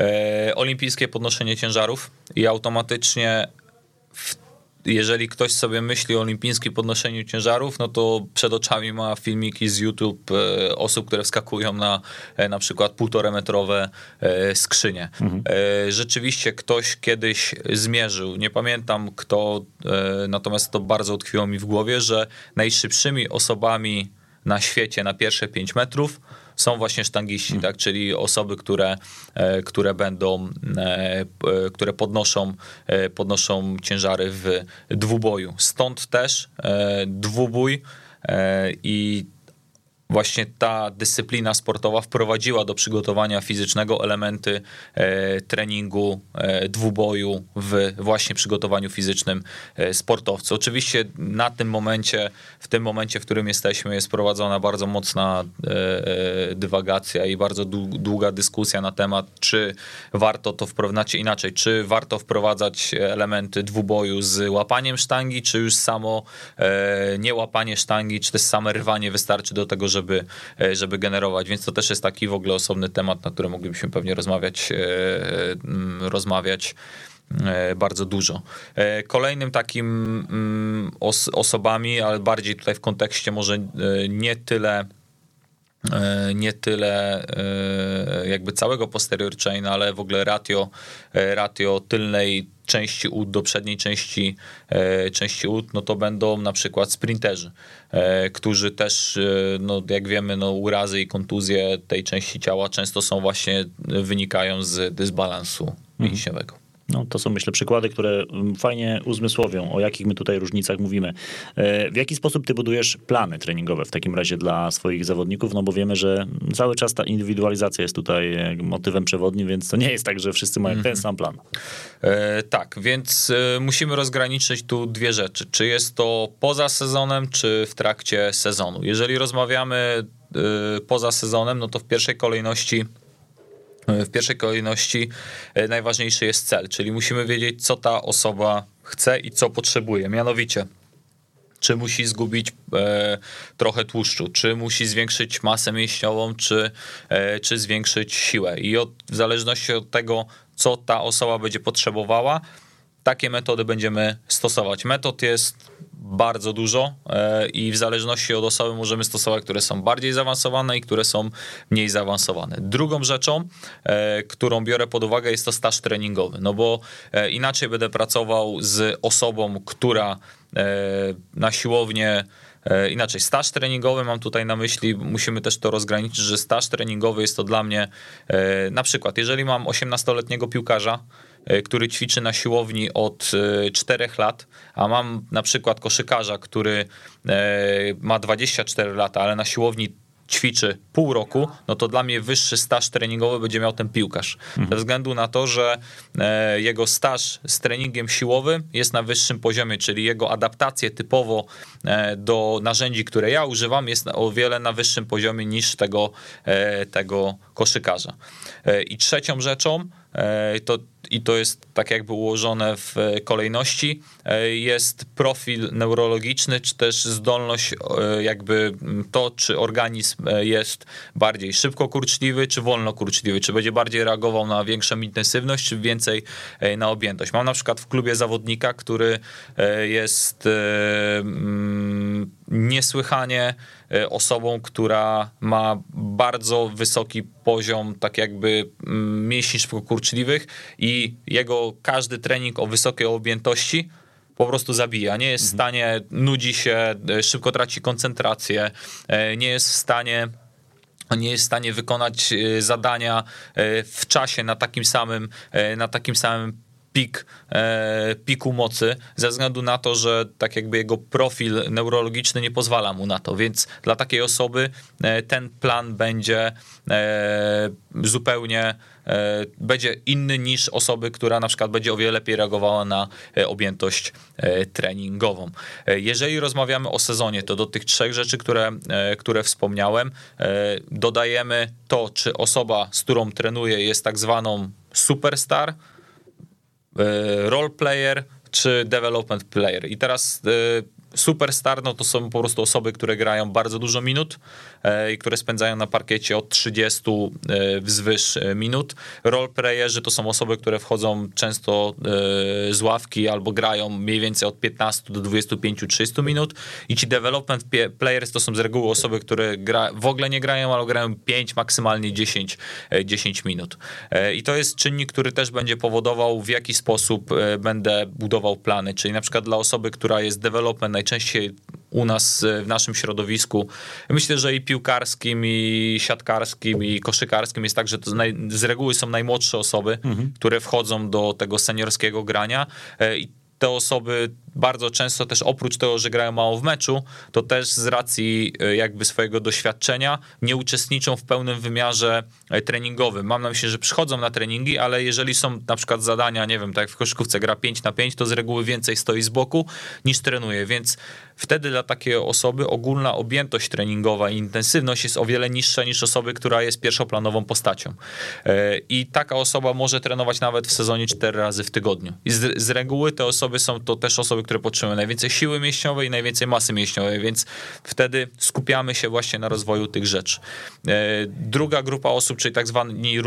S3: E, olimpijskie podnoszenie ciężarów i automatycznie w jeżeli ktoś sobie myśli o olimpijskim podnoszeniu ciężarów, no to przed oczami ma filmiki z YouTube e, osób, które wskakują na e, na przykład półtora metrowe skrzynie. Mhm. Rzeczywiście ktoś kiedyś zmierzył, nie pamiętam kto, natomiast to bardzo utkwiło mi w głowie, że najszybszymi osobami na świecie na pierwsze 5 metrów są właśnie sztangiści, hmm. tak, czyli osoby, które, e, które będą, e, które podnoszą, e, podnoszą ciężary w dwuboju. Stąd też dwubój i właśnie ta dyscyplina sportowa wprowadziła do przygotowania fizycznego elementy e, treningu e, dwuboju w właśnie przygotowaniu fizycznym e, sportowców. Oczywiście na tym momencie, w tym momencie, w którym jesteśmy, jest prowadzona bardzo mocna dywagacja i bardzo długa dyskusja na temat, czy warto to wprowadzać inaczej, czy warto wprowadzać elementy dwuboju z łapaniem sztangi, czy już samo nie łapanie sztangi, czy też same rwanie wystarczy do tego, żeby, e, żeby generować, więc to też jest taki w ogóle osobny temat, na który moglibyśmy pewnie rozmawiać, e, rozmawiać e, bardzo dużo. Kolejnym takim os osobami, ale bardziej tutaj w kontekście może nie tyle nie tyle jakby całego posterior chain, ale w ogóle ratio, ratio tylnej części ud do przedniej części, e, części ud, no to będą na przykład sprinterzy, e, którzy też, e, no jak wiemy, no urazy i kontuzje tej części ciała często są właśnie, wynikają z dysbalansu mhm. mięśniowego.
S2: No, to są, myślę, przykłady, które mm, fajnie uzmysłowią, o jakich my tutaj różnicach mówimy. E, w jaki sposób ty budujesz plany treningowe w takim razie dla swoich zawodników? No bo wiemy, że cały czas ta indywidualizacja jest tutaj e, motywem przewodnim, więc to nie jest tak, że wszyscy mają ten mhm. sam plan.
S3: E, tak, więc musimy rozgraniczyć tu dwie rzeczy. Czy jest to poza sezonem, czy w trakcie sezonu? Jeżeli rozmawiamy poza sezonem, no to w pierwszej kolejności w pierwszej kolejności e, najważniejszy jest cel, czyli musimy wiedzieć, co ta osoba chce i co potrzebuje. Mianowicie, czy musi zgubić e, trochę tłuszczu, czy musi zwiększyć masę mięśniową, czy, e, czy zwiększyć siłę. I od, w zależności od tego, co ta osoba będzie potrzebowała, takie metody będziemy stosować. Metod jest bardzo dużo e, i w zależności od osoby możemy stosować, które są bardziej zaawansowane i które są mniej zaawansowane. Drugą rzeczą, e, którą biorę pod uwagę jest to staż treningowy, no bo e, inaczej będę pracował z osobą, która na siłownię inaczej, staż treningowy mam tutaj na myśli, musimy też to rozgraniczyć, że staż treningowy jest to dla mnie, na przykład, jeżeli mam 18-letniego piłkarza, który ćwiczy na siłowni od 4 lat, a mam na przykład koszykarza, który ma 24 lata, ale na siłowni ćwiczy pół roku, no to dla mnie wyższy staż treningowy będzie miał ten piłkarz. Mhm. Ze względu na to, że e, jego staż z treningiem siłowym jest na wyższym poziomie, czyli jego adaptacje typowo e, do narzędzi, które ja używam, jest o wiele na wyższym poziomie niż tego, e, tego koszykarza. I trzecią rzeczą, to i to jest tak jakby ułożone w kolejności, e, jest profil neurologiczny, czy też zdolność, e, jakby to, czy organizm e, jest bardziej szybko kurczliwy, czy wolno kurczliwy, czy będzie bardziej reagował na większą intensywność, czy więcej na objętość. Mam na przykład w klubie zawodnika, który jest mm, niesłychanie E, osobą, która ma bardzo wysoki poziom tak jakby mm, mięśni szybkokurczliwych i jego każdy trening o wysokiej objętości po prostu zabija. Nie jest w mhm. stanie, nudzi się, e, szybko traci koncentrację, e, nie jest w stanie nie jest w stanie wykonać zadania w czasie na takim samym, na takim samym pik, e, piku mocy, ze względu na to, że tak jakby jego profil neurologiczny nie pozwala mu na to, więc dla takiej osoby e, ten plan będzie e, zupełnie będzie inny niż osoby, która na przykład będzie o wiele lepiej reagowała na objętość treningową. Jeżeli rozmawiamy o sezonie, to do tych trzech rzeczy, które, które wspomniałem, dodajemy to, czy osoba, z którą trenuję, jest tak zwaną superstar, E, role player czy development player. I teraz e, superstar no to są po prostu osoby, które grają bardzo dużo minut e, i które spędzają na parkiecie od 30 e, wzwyż e, minut. Roleplayerzy to są osoby, które wchodzą często z ławki albo grają mniej więcej od 15 do 25-30 minut i ci development players to są z reguły osoby, które gra, w ogóle nie grają, ale grają 5, maksymalnie 10, 10 minut. I to jest czynnik, który też będzie powodował w jaki sposób będę budował plany, czyli na przykład dla osoby, która jest development najczęściej u nas e, w naszym środowisku. Myślę, że i piłkarskim, i siatkarskim, i koszykarskim jest tak, że to z reguły są najmłodsze osoby, mhm. które wchodzą do tego seniorskiego grania e, i te osoby bardzo często też oprócz tego, że grają mało w meczu, to też z racji e, jakby swojego doświadczenia nie uczestniczą w pełnym wymiarze e, treningowym. Mam na myśli, że przychodzą na treningi, ale jeżeli są na przykład zadania, nie wiem, tak jak w koszykówce gra 5 na 5, to z reguły więcej stoi z boku niż trenuje, więc wtedy dla takiej osoby ogólna objętość treningowa i intensywność jest o wiele niższa niż osoby, która jest pierwszoplanową postacią. E, I taka osoba może trenować nawet w sezonie 4 razy w tygodniu. I z, z reguły te osoby są to też osoby, które potrzebują najwięcej siły mięśniowej i najwięcej masy mięśniowej, więc wtedy skupiamy się właśnie na rozwoju tych rzeczy. E, druga grupa osób, czyli tak zwani e,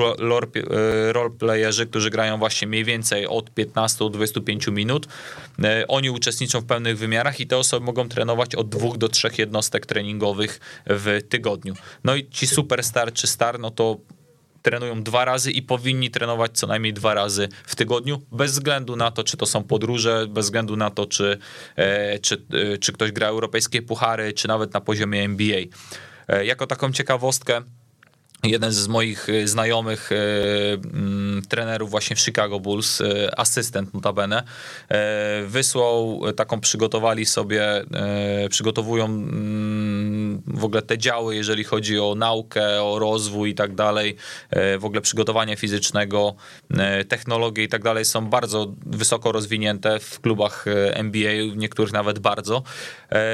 S3: roleplayerzy, którzy grają właśnie mniej więcej od 15 do 25 minut, e, oni uczestniczą w pełnych wymiarach i te osoby mogą trenować od dwóch do trzech jednostek treningowych w tygodniu. No i ci superstar czy star, no to trenują dwa razy i powinni trenować co najmniej dwa razy w tygodniu, bez względu na to, czy to są podróże, bez względu na to, czy, e, czy, e, czy ktoś gra europejskie puchary, czy nawet na poziomie NBA. E, jako taką ciekawostkę, jeden z moich y, znajomych y, mm, trenerów właśnie w Chicago Bulls, y, asystent notabene, wysłał taką, przygotowali sobie, przygotowują mm, w ogóle te działy, jeżeli chodzi o naukę, o rozwój i tak dalej, w ogóle przygotowania fizycznego, technologie i tak dalej są bardzo wysoko rozwinięte w klubach NBA, niektórych nawet bardzo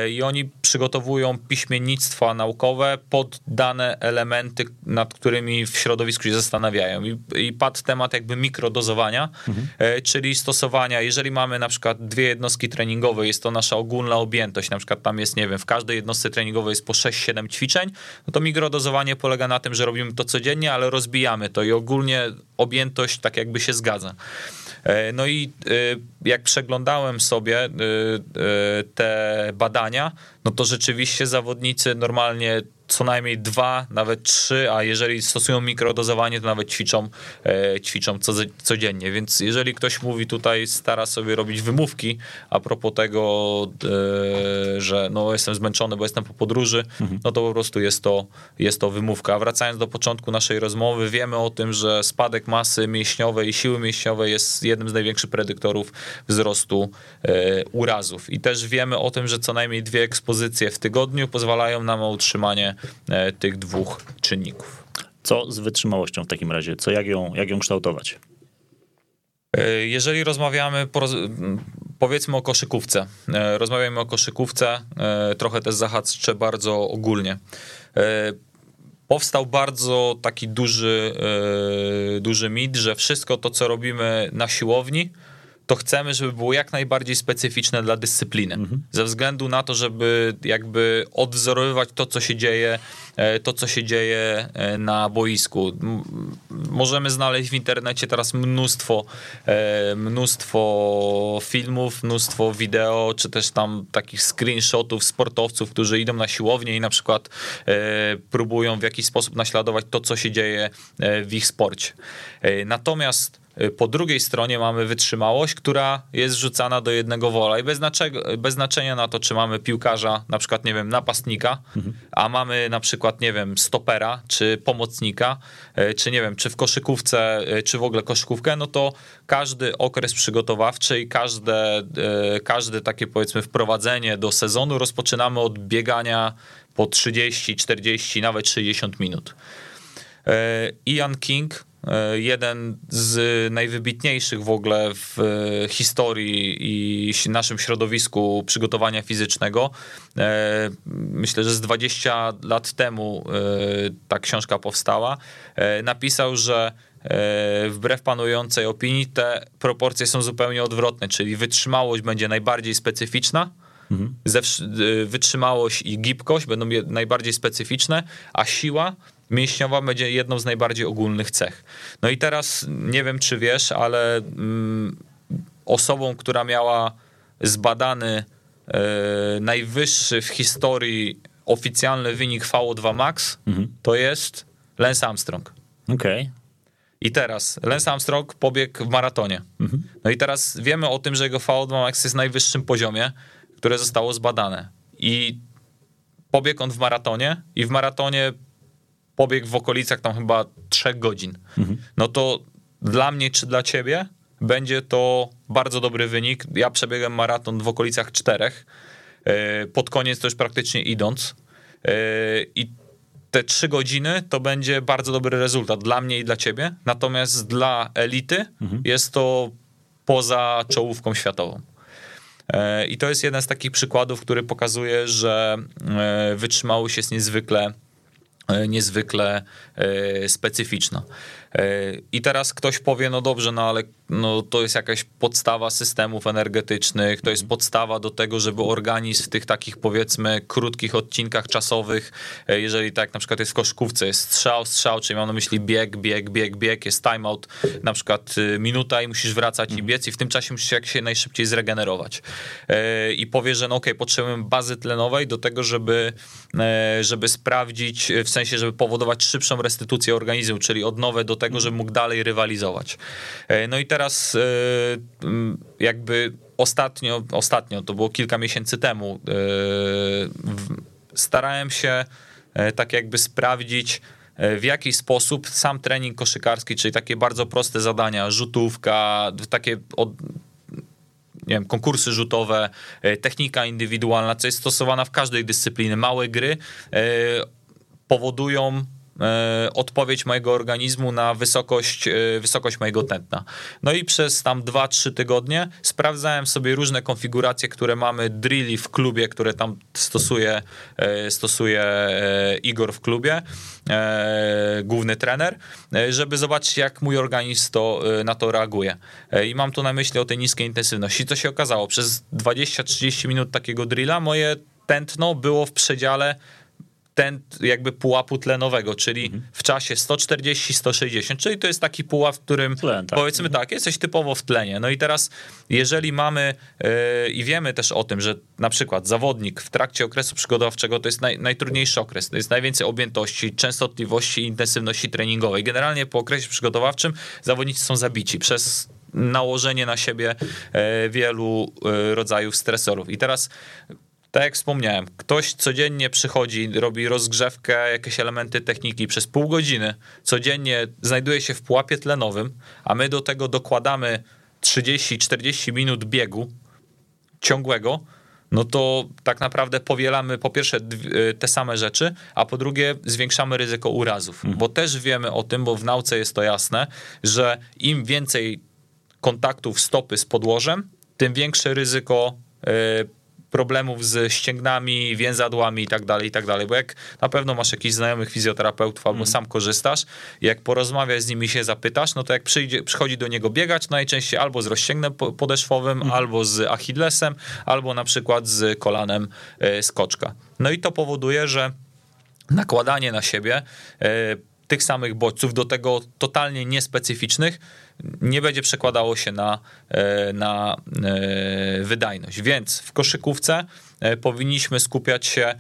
S3: i oni przygotowują piśmiennictwa naukowe pod dane elementy nad którymi w środowisku się zastanawiają. I, i padł temat jakby mikrodozowania, mhm. E, czyli stosowania, jeżeli mamy na przykład dwie jednostki treningowe, jest to nasza ogólna objętość, na przykład tam jest, nie wiem, w każdej jednostce treningowej jest po 6-7 ćwiczeń, no to mikrodozowanie polega na tym, że robimy to codziennie, ale rozbijamy to i ogólnie objętość tak jakby się zgadza. E, no i e, jak przeglądałem sobie te badania, no to rzeczywiście zawodnicy normalnie co najmniej dwa, nawet trzy, a jeżeli stosują mikrodozowanie, to nawet ćwiczą, e, ćwiczą co, codziennie. Więc jeżeli ktoś mówi tutaj, stara sobie robić wymówki a propos tego, e, że no jestem zmęczony, bo jestem po podróży, mhm. no to po prostu jest to, jest to wymówka. A wracając do początku naszej rozmowy, wiemy o tym, że spadek masy mięśniowej i siły mięśniowej jest jednym z największych predyktorów wzrostu e, urazów. I też wiemy o tym, że co najmniej dwie ekspozycje w tygodniu pozwalają nam na utrzymanie E, tych dwóch czynników.
S2: Co z wytrzymałością w takim razie? Co, jak, ją, jak ją kształtować?
S3: E, jeżeli rozmawiamy, powiedzmy o koszykówce, e, rozmawiamy o koszykówce, trochę też zahaczę bardzo ogólnie. Powstał bardzo taki duży, duży mit, że wszystko to, co robimy na siłowni, to chcemy, żeby było jak najbardziej specyficzne dla dyscypliny. Mhm. Ze względu na to, żeby jakby odwzorowywać to, co się dzieje, e, to, co się dzieje e, na boisku. Możemy znaleźć w internecie teraz mnóstwo, e, mnóstwo filmów, mnóstwo wideo, czy też tam takich screenshotów sportowców, którzy idą na siłownię i na przykład próbują w jakiś sposób naśladować to, co się dzieje w ich sporcie. Natomiast po drugiej stronie mamy wytrzymałość, która jest rzucana do jednego wola i bez, znaczego, bez znaczenia na to, czy mamy piłkarza, na przykład, nie wiem, napastnika, mhm. a mamy na przykład, nie wiem, stopera, czy pomocnika, y, czy nie wiem, czy w koszykówce, y, czy w ogóle koszykówkę, no to każdy okres przygotowawczy i każde, każde takie powiedzmy wprowadzenie do sezonu rozpoczynamy od biegania po 30, 40, nawet 60 minut. Ian King jeden z najwybitniejszych w ogóle w e, historii i naszym środowisku przygotowania fizycznego. E, myślę, że z 20 lat temu ta książka powstała. Napisał, że wbrew panującej opinii te proporcje są zupełnie odwrotne, czyli wytrzymałość będzie najbardziej specyficzna, mhm. wytrzymałość i gibkość będą najbardziej specyficzne, a siła mięśniowa będzie jedną z najbardziej ogólnych cech. No i teraz nie wiem, czy wiesz, ale mm, osobą, która miała zbadany e, najwyższy w historii oficjalny wynik VO2 max, mhm. to jest Lance Armstrong.
S2: Okej. Okay.
S3: I teraz Lance Armstrong pobiegł w maratonie. Mhm. No i teraz wiemy o tym, że jego VO2 max jest najwyższym poziomie, które zostało zbadane. I pobiegł on w maratonie i w maratonie pobieg w okolicach tam chyba 3 godzin. Mhm. No to dla mnie czy dla ciebie będzie to bardzo dobry wynik. Ja przebiegłem maraton w okolicach 4, e, pod koniec też praktycznie idąc. E, I te 3 godziny to będzie bardzo dobry rezultat dla mnie i dla ciebie. Natomiast dla elity mhm. jest to poza czołówką światową. E, I to jest jeden z takich przykładów, który pokazuje, że wytrzymałość jest niezwykle niezwykle e, specyficzna. I teraz ktoś powie, no dobrze, no ale no, to jest jakaś podstawa systemów energetycznych, to jest mhm. podstawa do tego, żeby organizm w tych takich powiedzmy krótkich odcinkach czasowych, e, jeżeli tak na przykład jest w koszkówce, jest strzał, strzał, czyli mam na myśli bieg, bieg, bieg, bieg, jest timeout, na przykład y, minuta i musisz wracać i mhm. biec i w tym czasie musisz jak się najszybciej zregenerować. E, I powie, że no okej, okay, potrzebujemy bazy tlenowej do tego, żeby, e, żeby sprawdzić, w sensie, żeby powodować szybszą restytucję organizmu, czyli odnowę do tego, tego, żeby mógł dalej rywalizować. E, no i teraz e, jakby ostatnio, ostatnio, to było kilka miesięcy temu, e, starałem się tak jakby sprawdzić, w jaki sposób sam trening koszykarski, czyli takie bardzo proste zadania, rzutówka, takie od, nie wiem, konkursy rzutowe, technika indywidualna, co jest stosowana w każdej dyscyplinie, małe gry powodują odpowiedź mojego organizmu na wysokość, e, wysokość mojego tętna. No i przez tam 2-3 tygodnie sprawdzałem sobie różne konfiguracje, które mamy drilli w klubie, które tam stosuje, e, stosuje Igor w klubie, główny trener, żeby zobaczyć, jak mój organizm to, na to reaguje. I mam tu na myśli o tej niskiej intensywności. Co się okazało? Przez 20-30 minut takiego drilla moje tętno było w przedziale ten jakby pułapu tlenowego, czyli mhm. w czasie 140-160, czyli to jest taki pułap, w którym Tlen, tak. powiedzmy mhm. tak, jesteś typowo w tlenie. No i teraz, jeżeli mamy yy, i wiemy też o tym, że na przykład zawodnik w trakcie okresu przygotowawczego to jest naj, najtrudniejszy okres, to jest najwięcej objętości, częstotliwości i intensywności treningowej. Generalnie po okresie przygotowawczym zawodnicy są zabici przez nałożenie na siebie e, wielu e, rodzajów stresorów. I teraz tak jak wspomniałem, ktoś codziennie przychodzi, robi rozgrzewkę, jakieś elementy techniki przez pół godziny, codziennie znajduje się w pułapie tlenowym, a my do tego dokładamy 30-40 minut biegu ciągłego, no to tak naprawdę powielamy po pierwsze y, te same rzeczy, a po drugie zwiększamy ryzyko urazów. Mhm. Bo też wiemy o tym, bo w nauce jest to jasne, że im więcej kontaktów stopy z podłożem, tym większe ryzyko y, problemów z ścięgnami, więzadłami i tak dalej, i tak dalej. Bo jak na pewno masz jakichś znajomych fizjoterapeutów albo mm. sam korzystasz, jak porozmawiasz z nimi się zapytasz, no to jak przyjdzie, przychodzi do niego biegać, najczęściej albo z rozcięgnem podeszwowym, mm. albo z achillesem, albo na przykład z kolanem e, skoczka. No i to powoduje, że nakładanie na siebie e, tych samych bodźców, do tego totalnie niespecyficznych, nie będzie przekładało się na, e, na e, wydajność. Więc w koszykówce powinniśmy skupiać się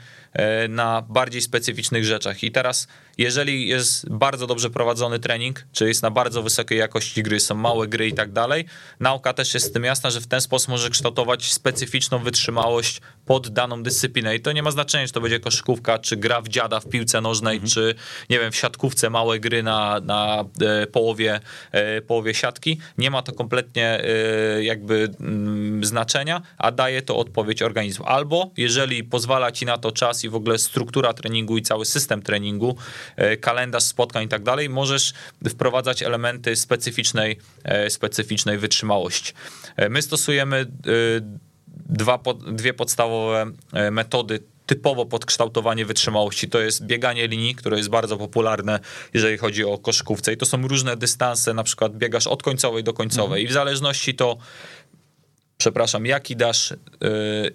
S3: na bardziej specyficznych rzeczach. I teraz jeżeli jest bardzo dobrze prowadzony trening, czy jest na bardzo wysokiej jakości gry, są małe gry i tak dalej, nauka też jest z tym jasna, że w ten sposób może kształtować specyficzną wytrzymałość pod daną dyscyplinę. I to nie ma znaczenia, czy to będzie koszykówka, czy gra w dziada w piłce nożnej, mhm. czy nie wiem, w siatkówce małe gry na, na e, połowie, e, połowie siatki. Nie ma to kompletnie e, jakby mm, znaczenia, a daje to odpowiedź organizmu. Albo jeżeli pozwala ci na to czas i w ogóle struktura treningu i cały system treningu, E, kalendarz spotkań i tak dalej, możesz wprowadzać elementy specyficznej, e, specyficznej wytrzymałości. E, my stosujemy dwa, dwie podstawowe metody typowo podkształtowanie wytrzymałości. To jest bieganie linii, które jest bardzo popularne, jeżeli chodzi o koszykówce. I to są różne dystanse, na przykład biegasz od końcowej do końcowej. Mhm. I w zależności to przepraszam, jaki dasz e,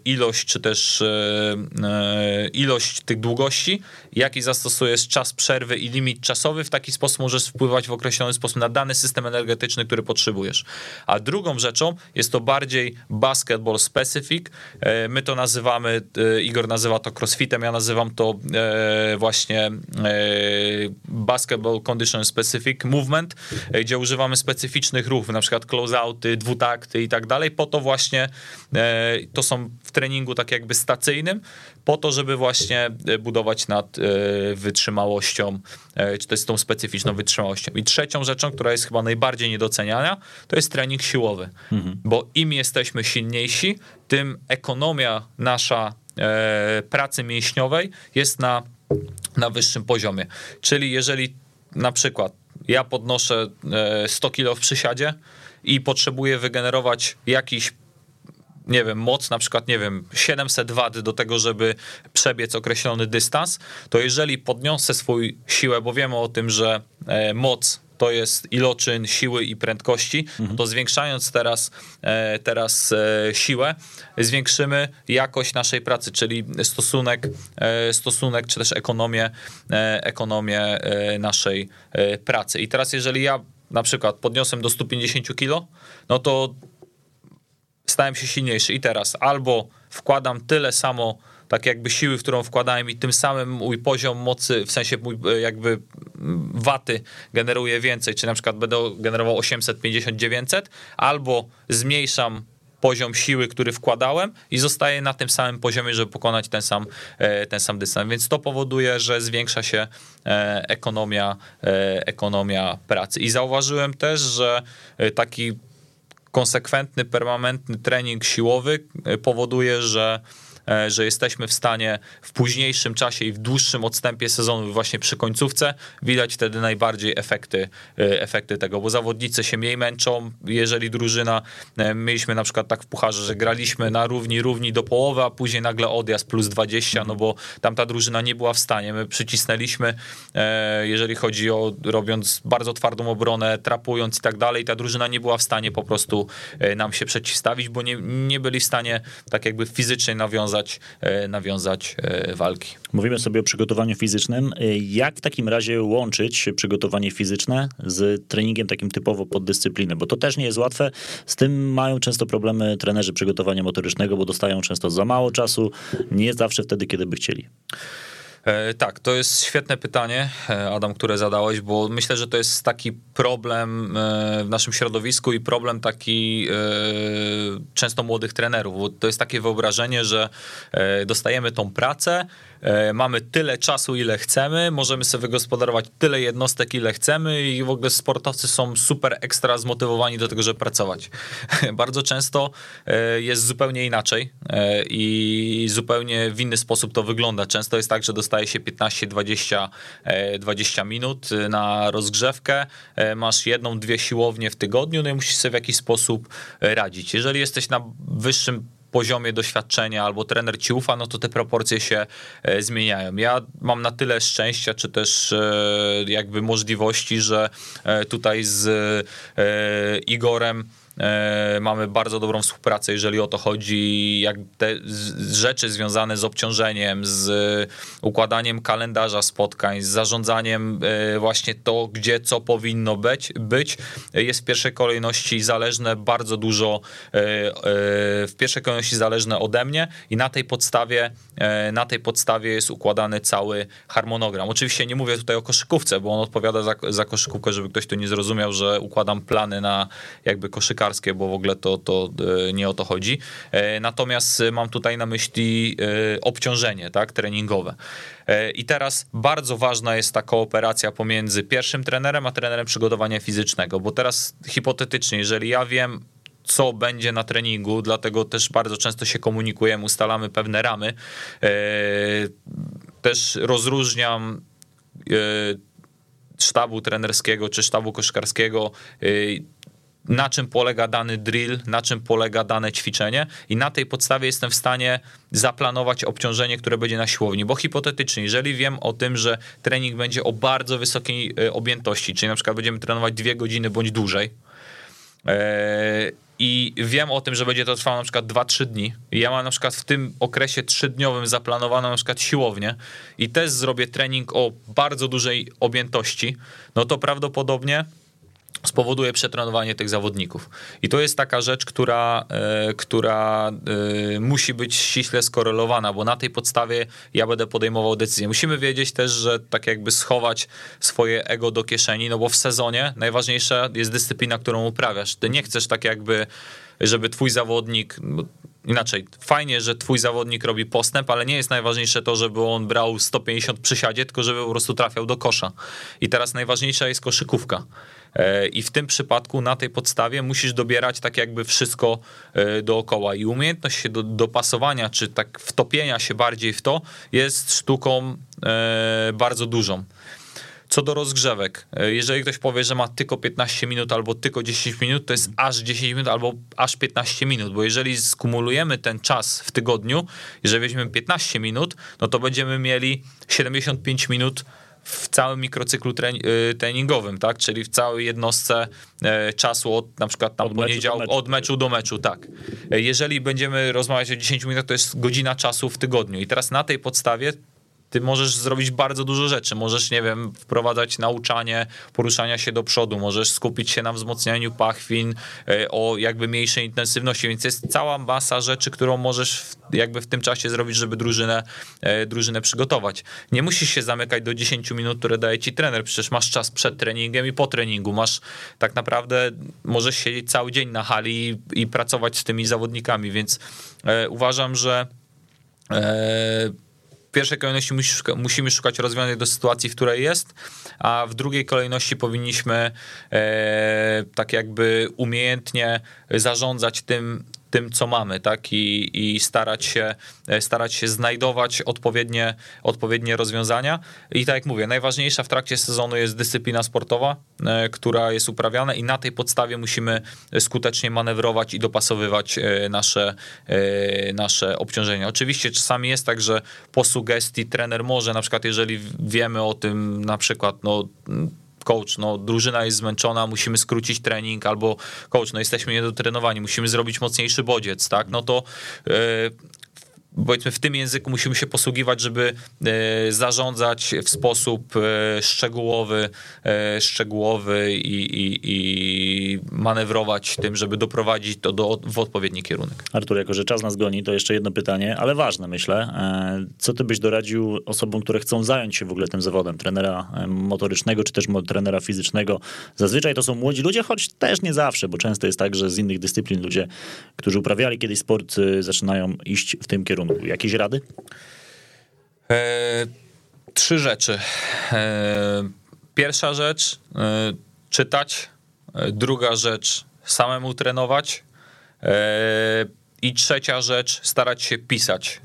S3: ilość, czy też e, e, ilość tych długości, jaki zastosujesz czas przerwy i limit czasowy, w taki sposób możesz wpływać w określony sposób na dany system energetyczny, który potrzebujesz. A drugą rzeczą jest to bardziej basketball specific. My to nazywamy, Igor nazywa to crossfitem, ja nazywam to właśnie basketball condition specific movement, gdzie używamy specyficznych ruchów, na przykład closeouty, dwutakty i tak dalej, po to właśnie e, to są w treningu tak jakby stacyjnym, po to, żeby właśnie e, budować nad e, wytrzymałością, czy to jest tą specyficzną wytrzymałością. I trzecią rzeczą, która jest chyba najbardziej niedoceniana, to jest trening siłowy, mhm. bo im jesteśmy silniejsi, tym ekonomia nasza pracy mięśniowej jest na, na wyższym poziomie. Czyli jeżeli na przykład ja podnoszę 100 kg w przysiadzie i potrzebuję wygenerować jakiś nie wiem, moc, na przykład, nie wiem, 700 W do tego, żeby przebiec określony dystans, to jeżeli podniosę swój siłę, bo wiemy o tym, że e, moc to jest iloczyn siły i prędkości, mhm. to zwiększając teraz, e, teraz e, siłę, zwiększymy jakość naszej pracy, czyli stosunek, stosunek czy też ekonomię, ekonomię naszej pracy. I teraz jeżeli ja na przykład podniosłem do 150 kg, no to stałem się silniejszy i teraz albo wkładam tyle samo tak jakby siły, w którą wkładałem i tym samym mój poziom mocy, w sensie mój e, jakby waty generuje więcej, czy na przykład będę generował 850-900, albo zmniejszam poziom siły, który wkładałem i zostaję na tym samym poziomie, żeby pokonać ten sam, e, ten sam dystans. Więc to powoduje, że zwiększa się e, ekonomia, ekonomia pracy. I zauważyłem też, że taki konsekwentny, permanentny trening siłowy e, powoduje, że że jesteśmy w stanie w późniejszym czasie i w dłuższym odstępie sezonu, właśnie przy końcówce, widać wtedy najbardziej efekty, e, efekty tego, bo zawodnicy się mniej męczą, jeżeli drużyna, e, mieliśmy na przykład tak w pucharze, że graliśmy na równi, równi do połowy, a później nagle odjazd plus 20, no bo tamta drużyna nie była w stanie, my przycisnęliśmy, jeżeli chodzi o robiąc bardzo twardą obronę, trapując i tak dalej, ta drużyna nie była w stanie po prostu nam się przeciwstawić, bo nie, nie byli w stanie tak jakby fizycznie nawiązać nawiązać, nawiązać walki.
S2: Mówimy sobie o przygotowaniu fizycznym. Jak w takim razie łączyć przygotowanie fizyczne z treningiem takim typowo pod dyscyplinę? Bo to też nie jest łatwe. Z tym mają często problemy trenerzy przygotowania motorycznego, bo dostają często za mało czasu, nie zawsze wtedy, kiedy by chcieli.
S3: E, tak, to jest świetne pytanie, e, Adam, które zadałeś, bo myślę, że to jest taki problem e, w naszym środowisku i problem taki często młodych trenerów, bo to jest takie wyobrażenie, że dostajemy tą pracę, mamy tyle czasu, ile chcemy, możemy sobie wygospodarować tyle jednostek, ile chcemy i w ogóle sportowcy są super ekstra zmotywowani do tego, żeby pracować. Bardzo często e, jest zupełnie inaczej e, i zupełnie w inny sposób to wygląda. Często jest tak, że dostaje się 15-20 20 minut na rozgrzewkę, masz jedną, dwie siłownie w tygodniu, no i musisz sobie w jakiś sposób radzić. Jeżeli jesteś na wyższym poziomie doświadczenia albo trener ci ufa, no to te proporcje się e, zmieniają. Ja mam na tyle szczęścia, czy też e, jakby możliwości, że e, tutaj z Igorem mamy bardzo dobrą współpracę, jeżeli o to chodzi, jak te rzeczy związane z obciążeniem, z układaniem kalendarza spotkań, z zarządzaniem e, właśnie to, gdzie co powinno być, być jest w pierwszej kolejności zależne bardzo dużo, e, w pierwszej kolejności zależne ode mnie i na tej podstawie, na tej podstawie jest układany cały harmonogram. Oczywiście nie mówię tutaj o koszykówce, bo on odpowiada za, za koszykówkę, żeby ktoś tu nie zrozumiał, że układam plany na jakby koszykarstwo bo w ogóle to, to e, nie o to chodzi. E, natomiast mam tutaj na myśli e, obciążenie tak, treningowe. I teraz bardzo ważna jest ta kooperacja pomiędzy pierwszym trenerem a trenerem przygotowania fizycznego, bo teraz hipotetycznie, jeżeli ja wiem, co będzie na treningu, dlatego też bardzo często się komunikujemy, ustalamy pewne ramy. Też rozróżniam sztabu trenerskiego czy sztabu koszkarskiego na czym polega dany drill, na czym polega dane ćwiczenie i na tej podstawie jestem w stanie zaplanować obciążenie, które będzie na siłowni, bo hipotetycznie, jeżeli wiem o tym, że trening będzie o bardzo wysokiej e, objętości, czyli na przykład będziemy trenować dwie godziny bądź dłużej, e, i wiem o tym, że będzie to trwało na przykład 2-3 dni. Ja mam na przykład w tym okresie trzydniowym zaplanowaną na przykład siłownię i też zrobię trening o bardzo dużej objętości, no to prawdopodobnie spowoduje przetrenowanie tych zawodników. I to jest taka rzecz, która, e, która e, musi być ściśle skorelowana, bo na tej podstawie ja będę podejmował decyzję. Musimy wiedzieć też, że tak jakby schować swoje ego do kieszeni, no bo w sezonie najważniejsza jest dyscyplina, którą uprawiasz. Ty nie chcesz tak jakby, żeby twój zawodnik no, inaczej, fajnie, że twój zawodnik robi postęp, ale nie jest najważniejsze to, żeby on brał 150 przysiadzie, tylko żeby po prostu trafiał do kosza. I teraz najważniejsza jest koszykówka. E, I w tym przypadku na tej podstawie musisz dobierać tak jakby wszystko e, dookoła. I umiejętność się do, dopasowania, czy tak wtopienia się bardziej w to, jest sztuką e, bardzo dużą. Co do rozgrzewek, jeżeli ktoś powie, że ma tylko 15 minut albo tylko 10 minut, to jest aż 10 minut albo aż 15 minut, bo jeżeli skumulujemy ten czas w tygodniu, jeżeli weźmiemy 15 minut, no to będziemy mieli 75 minut w całym mikrocyklu y, treningowym, tak? Czyli w całej jednostce e, czasu od na przykład tam od poniedziałku, meczu od meczu do meczu, tak. E, jeżeli będziemy rozmawiać o 10 minutach, to jest godzina czasu w tygodniu. I teraz na tej podstawie ty możesz zrobić bardzo dużo rzeczy. Możesz, nie wiem, wprowadzać nauczanie poruszania się do przodu, możesz skupić się na wzmocnianiu pachwin e, o jakby mniejszej intensywności, więc jest cała masa rzeczy, którą możesz jakby w tym czasie zrobić, żeby drużynę, e, drużynę przygotować. Nie musisz się zamykać do 10 minut, które daje ci trener, przecież masz czas przed treningiem i po treningu, masz tak naprawdę, możesz siedzieć cały dzień na hali i, i pracować z tymi zawodnikami, więc e, uważam, że e, pierwszej kolejności musimy szukać rozwiązań do sytuacji, w której jest, a w drugiej kolejności powinniśmy e, tak jakby umiejętnie zarządzać tym, tym, co mamy, tak? I, i starać, się, e, starać się znajdować odpowiednie, odpowiednie rozwiązania. I tak jak mówię, najważniejsza w trakcie sezonu jest dyscyplina sportowa, e, która jest uprawiana, i na tej podstawie musimy skutecznie manewrować i dopasowywać e, nasze, nasze obciążenia. Oczywiście czasami jest tak, że po sugestii trener może, na przykład, jeżeli wiemy o tym, na przykład, no coach, no drużyna jest zmęczona, musimy skrócić trening, albo coach, no jesteśmy niedotrenowani, musimy zrobić mocniejszy bodziec, tak, no to yy, powiedzmy w tym języku musimy się posługiwać, żeby e, zarządzać w sposób e, szczegółowy, e, szczegółowy i, i, i manewrować tym, żeby doprowadzić to do, w odpowiedni kierunek.
S2: Artur, jako że czas nas goni, to jeszcze jedno pytanie, ale ważne myślę. Co ty byś doradził osobom, które chcą zająć się w ogóle tym zawodem, trenera motorycznego czy też trenera fizycznego? Zazwyczaj to są młodzi ludzie, choć też nie zawsze, bo często jest tak, że z innych dyscyplin ludzie, którzy uprawiali kiedyś sport, zaczynają iść w tym kierunku kierunku. Jakieś rady?
S3: E, trzy rzeczy. E, pierwsza rzecz, e, czytać. E, druga rzecz, samemu trenować. E, I trzecia rzecz, starać się pisać.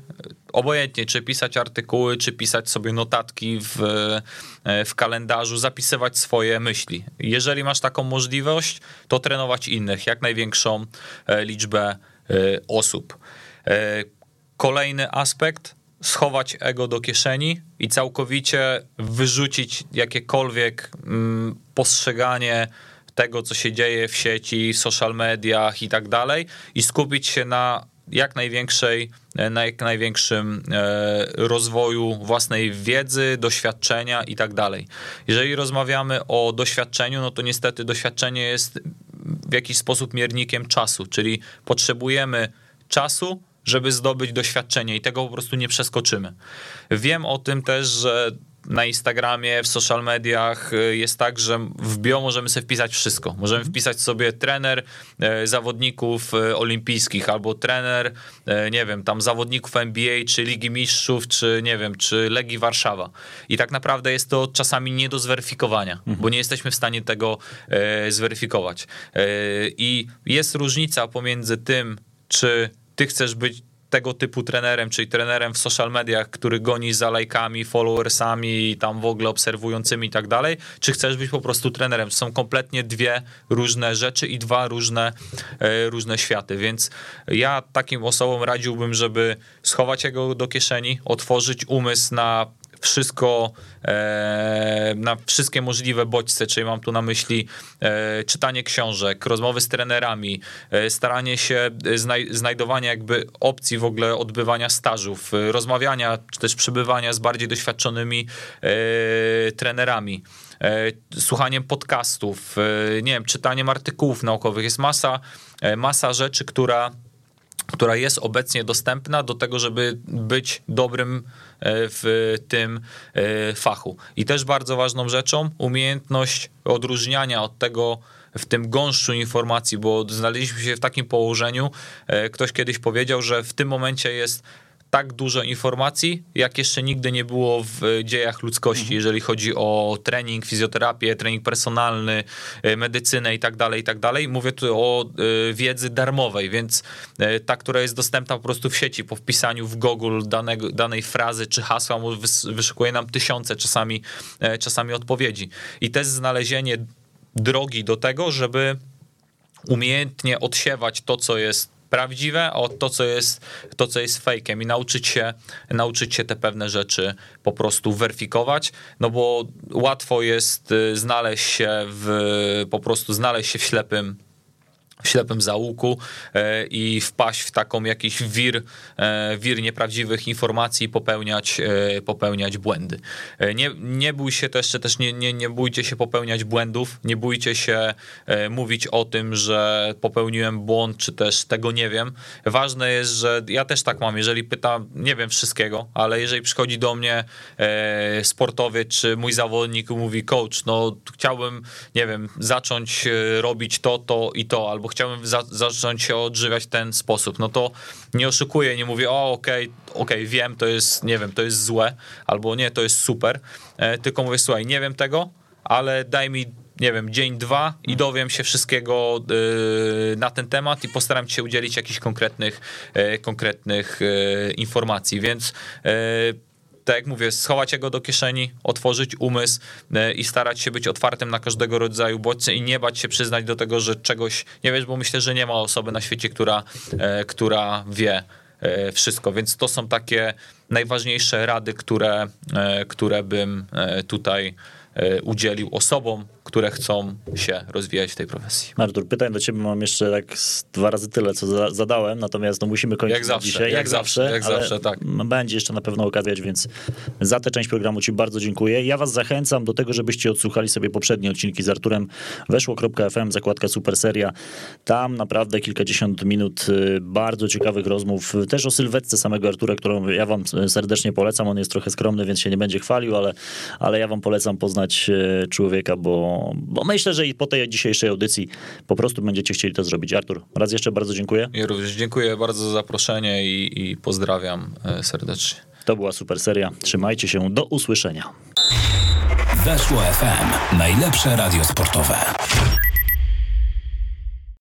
S3: Obojętnie, czy pisać artykuły, czy pisać sobie notatki w, e, w kalendarzu, zapisywać swoje myśli. Jeżeli masz taką możliwość, to trenować innych, jak największą liczbę osób. Kolejny aspekt, schować ego do kieszeni i całkowicie wyrzucić jakiekolwiek mm, postrzeganie tego, co się dzieje w sieci, social mediach i tak dalej, i skupić się na jak największej, na jak największym e, rozwoju własnej wiedzy, doświadczenia i tak dalej. Jeżeli rozmawiamy o doświadczeniu, no to niestety doświadczenie jest w jakiś sposób miernikiem czasu, czyli potrzebujemy czasu, żeby zdobyć doświadczenie i tego po prostu nie przeskoczymy. Wiem o tym też, że na Instagramie, w social mediach y, jest tak, że w bio możemy sobie wpisać wszystko. Możemy mhm. wpisać sobie trener e, zawodników e, olimpijskich albo trener, e, nie wiem, tam zawodników NBA, czy Ligi Mistrzów, czy nie wiem, czy Legii Warszawa. I tak naprawdę jest to czasami nie do zweryfikowania, mhm. bo nie jesteśmy w stanie tego zweryfikować. I jest różnica pomiędzy tym, czy ty chcesz być tego typu trenerem, czyli trenerem w social mediach, który goni za lajkami, followersami, tam w ogóle obserwującymi i tak dalej, czy chcesz być po prostu trenerem? Są kompletnie dwie różne rzeczy i dwa różne, e, różne światy, więc ja takim osobom radziłbym, żeby schować jego do kieszeni, otworzyć umysł na wszystko, e, na wszystkie możliwe bodźce, czyli mam tu na myśli e, czytanie książek, rozmowy z trenerami, e, staranie się znaj znajdowania jakby opcji w ogóle odbywania stażów, rozmawiania czy też przebywania z bardziej doświadczonymi trenerami słuchaniem podcastów, nie wiem, czytaniem artykułów naukowych. Jest masa, masa rzeczy, która która jest obecnie dostępna do tego, żeby być dobrym e, w tym e, fachu. I też bardzo ważną rzeczą umiejętność odróżniania od tego, w tym gąszczu informacji, bo znaleźliśmy się w takim położeniu. E, ktoś kiedyś powiedział, że w tym momencie jest tak dużo informacji, jak jeszcze nigdy nie było w dziejach ludzkości, mhm. jeżeli chodzi o trening, fizjoterapię, trening personalny, e, medycynę i tak dalej, i tak dalej. Mówię tu o e, wiedzy darmowej, więc e, ta, która jest dostępna po prostu w sieci, po wpisaniu w Google danego, danej frazy czy hasła, wyszukuje nam tysiące czasami, czasami odpowiedzi. I też znalezienie drogi do tego, żeby umiejętnie odsiewać to, co jest prawdziwe od to, co jest, to, co jest fejkiem. I nauczyć się, nauczyć się te pewne rzeczy po prostu weryfikować, no bo łatwo jest y, znaleźć się w, po prostu znaleźć się w ślepym w ślepym załuku e, i wpaść w taką jakiś wir, e, wir nieprawdziwych informacji i popełniać, e, popełniać błędy. Nie, nie bój się też, też nie, nie, nie bójcie się popełniać błędów, nie bójcie się mówić o tym, że popełniłem błąd, czy też tego nie wiem. Ważne jest, że ja też tak mam, jeżeli pytam, nie wiem wszystkiego, ale jeżeli przychodzi do mnie sportowiec, czy mój zawodnik mówi coach, no chciałbym, nie wiem, zacząć robić to, to i to, albo chciałbym za, zacząć się odżywiać w ten sposób, no to nie oszukuję, nie mówię, o okej, okay, okej, okay, wiem, to jest, nie wiem, to jest złe, albo nie, to jest super, e, tylko mówię, słuchaj, nie wiem tego, ale daj mi nie wiem, dzień, dwa i dowiem się wszystkiego y, na ten temat i postaram się udzielić jakichś konkretnych, y, konkretnych y, informacji. Więc tak jak mówię, schować jego do kieszeni, otworzyć umysł e, i starać się być otwartym na każdego rodzaju bodźce i nie bać się przyznać do tego, że czegoś nie wiesz, bo myślę, że nie ma osoby na świecie, która, e, która wie e, wszystko, więc to są takie najważniejsze rady, które, które bym tutaj udzielił osobom, które chcą się rozwijać w tej profesji.
S2: Artur, pytań do ciebie mam jeszcze tak dwa razy tyle, co za, zadałem, natomiast no musimy kończyć
S3: Jak zawsze,
S2: dzisiaj.
S3: jak zawsze, jak zawsze, tak.
S2: Będzie jeszcze na pewno okazja, więc za tę część programu ci bardzo dziękuję. Ja was zachęcam do tego, żebyście odsłuchali sobie poprzednie odcinki z Arturem. Weszło.fm, zakładka Super Seria. Tam naprawdę kilkadziesiąt minut y, bardzo ciekawych rozmów, też o sylwetce samego Artura, którą ja wam serdecznie polecam. On jest trochę skromny, więc się nie będzie chwalił, ale, ale ja wam polecam poznać y, człowieka, bo, bo myślę, że i po tej dzisiejszej audycji po prostu będziecie chcieli to zrobić. Artur, raz jeszcze bardzo dziękuję.
S3: Ja również dziękuję bardzo za zaproszenie i, i pozdrawiam e, serdecznie.
S2: To była super seria. Trzymajcie się. Do usłyszenia.
S1: Weszło FM. Najlepsze radio sportowe.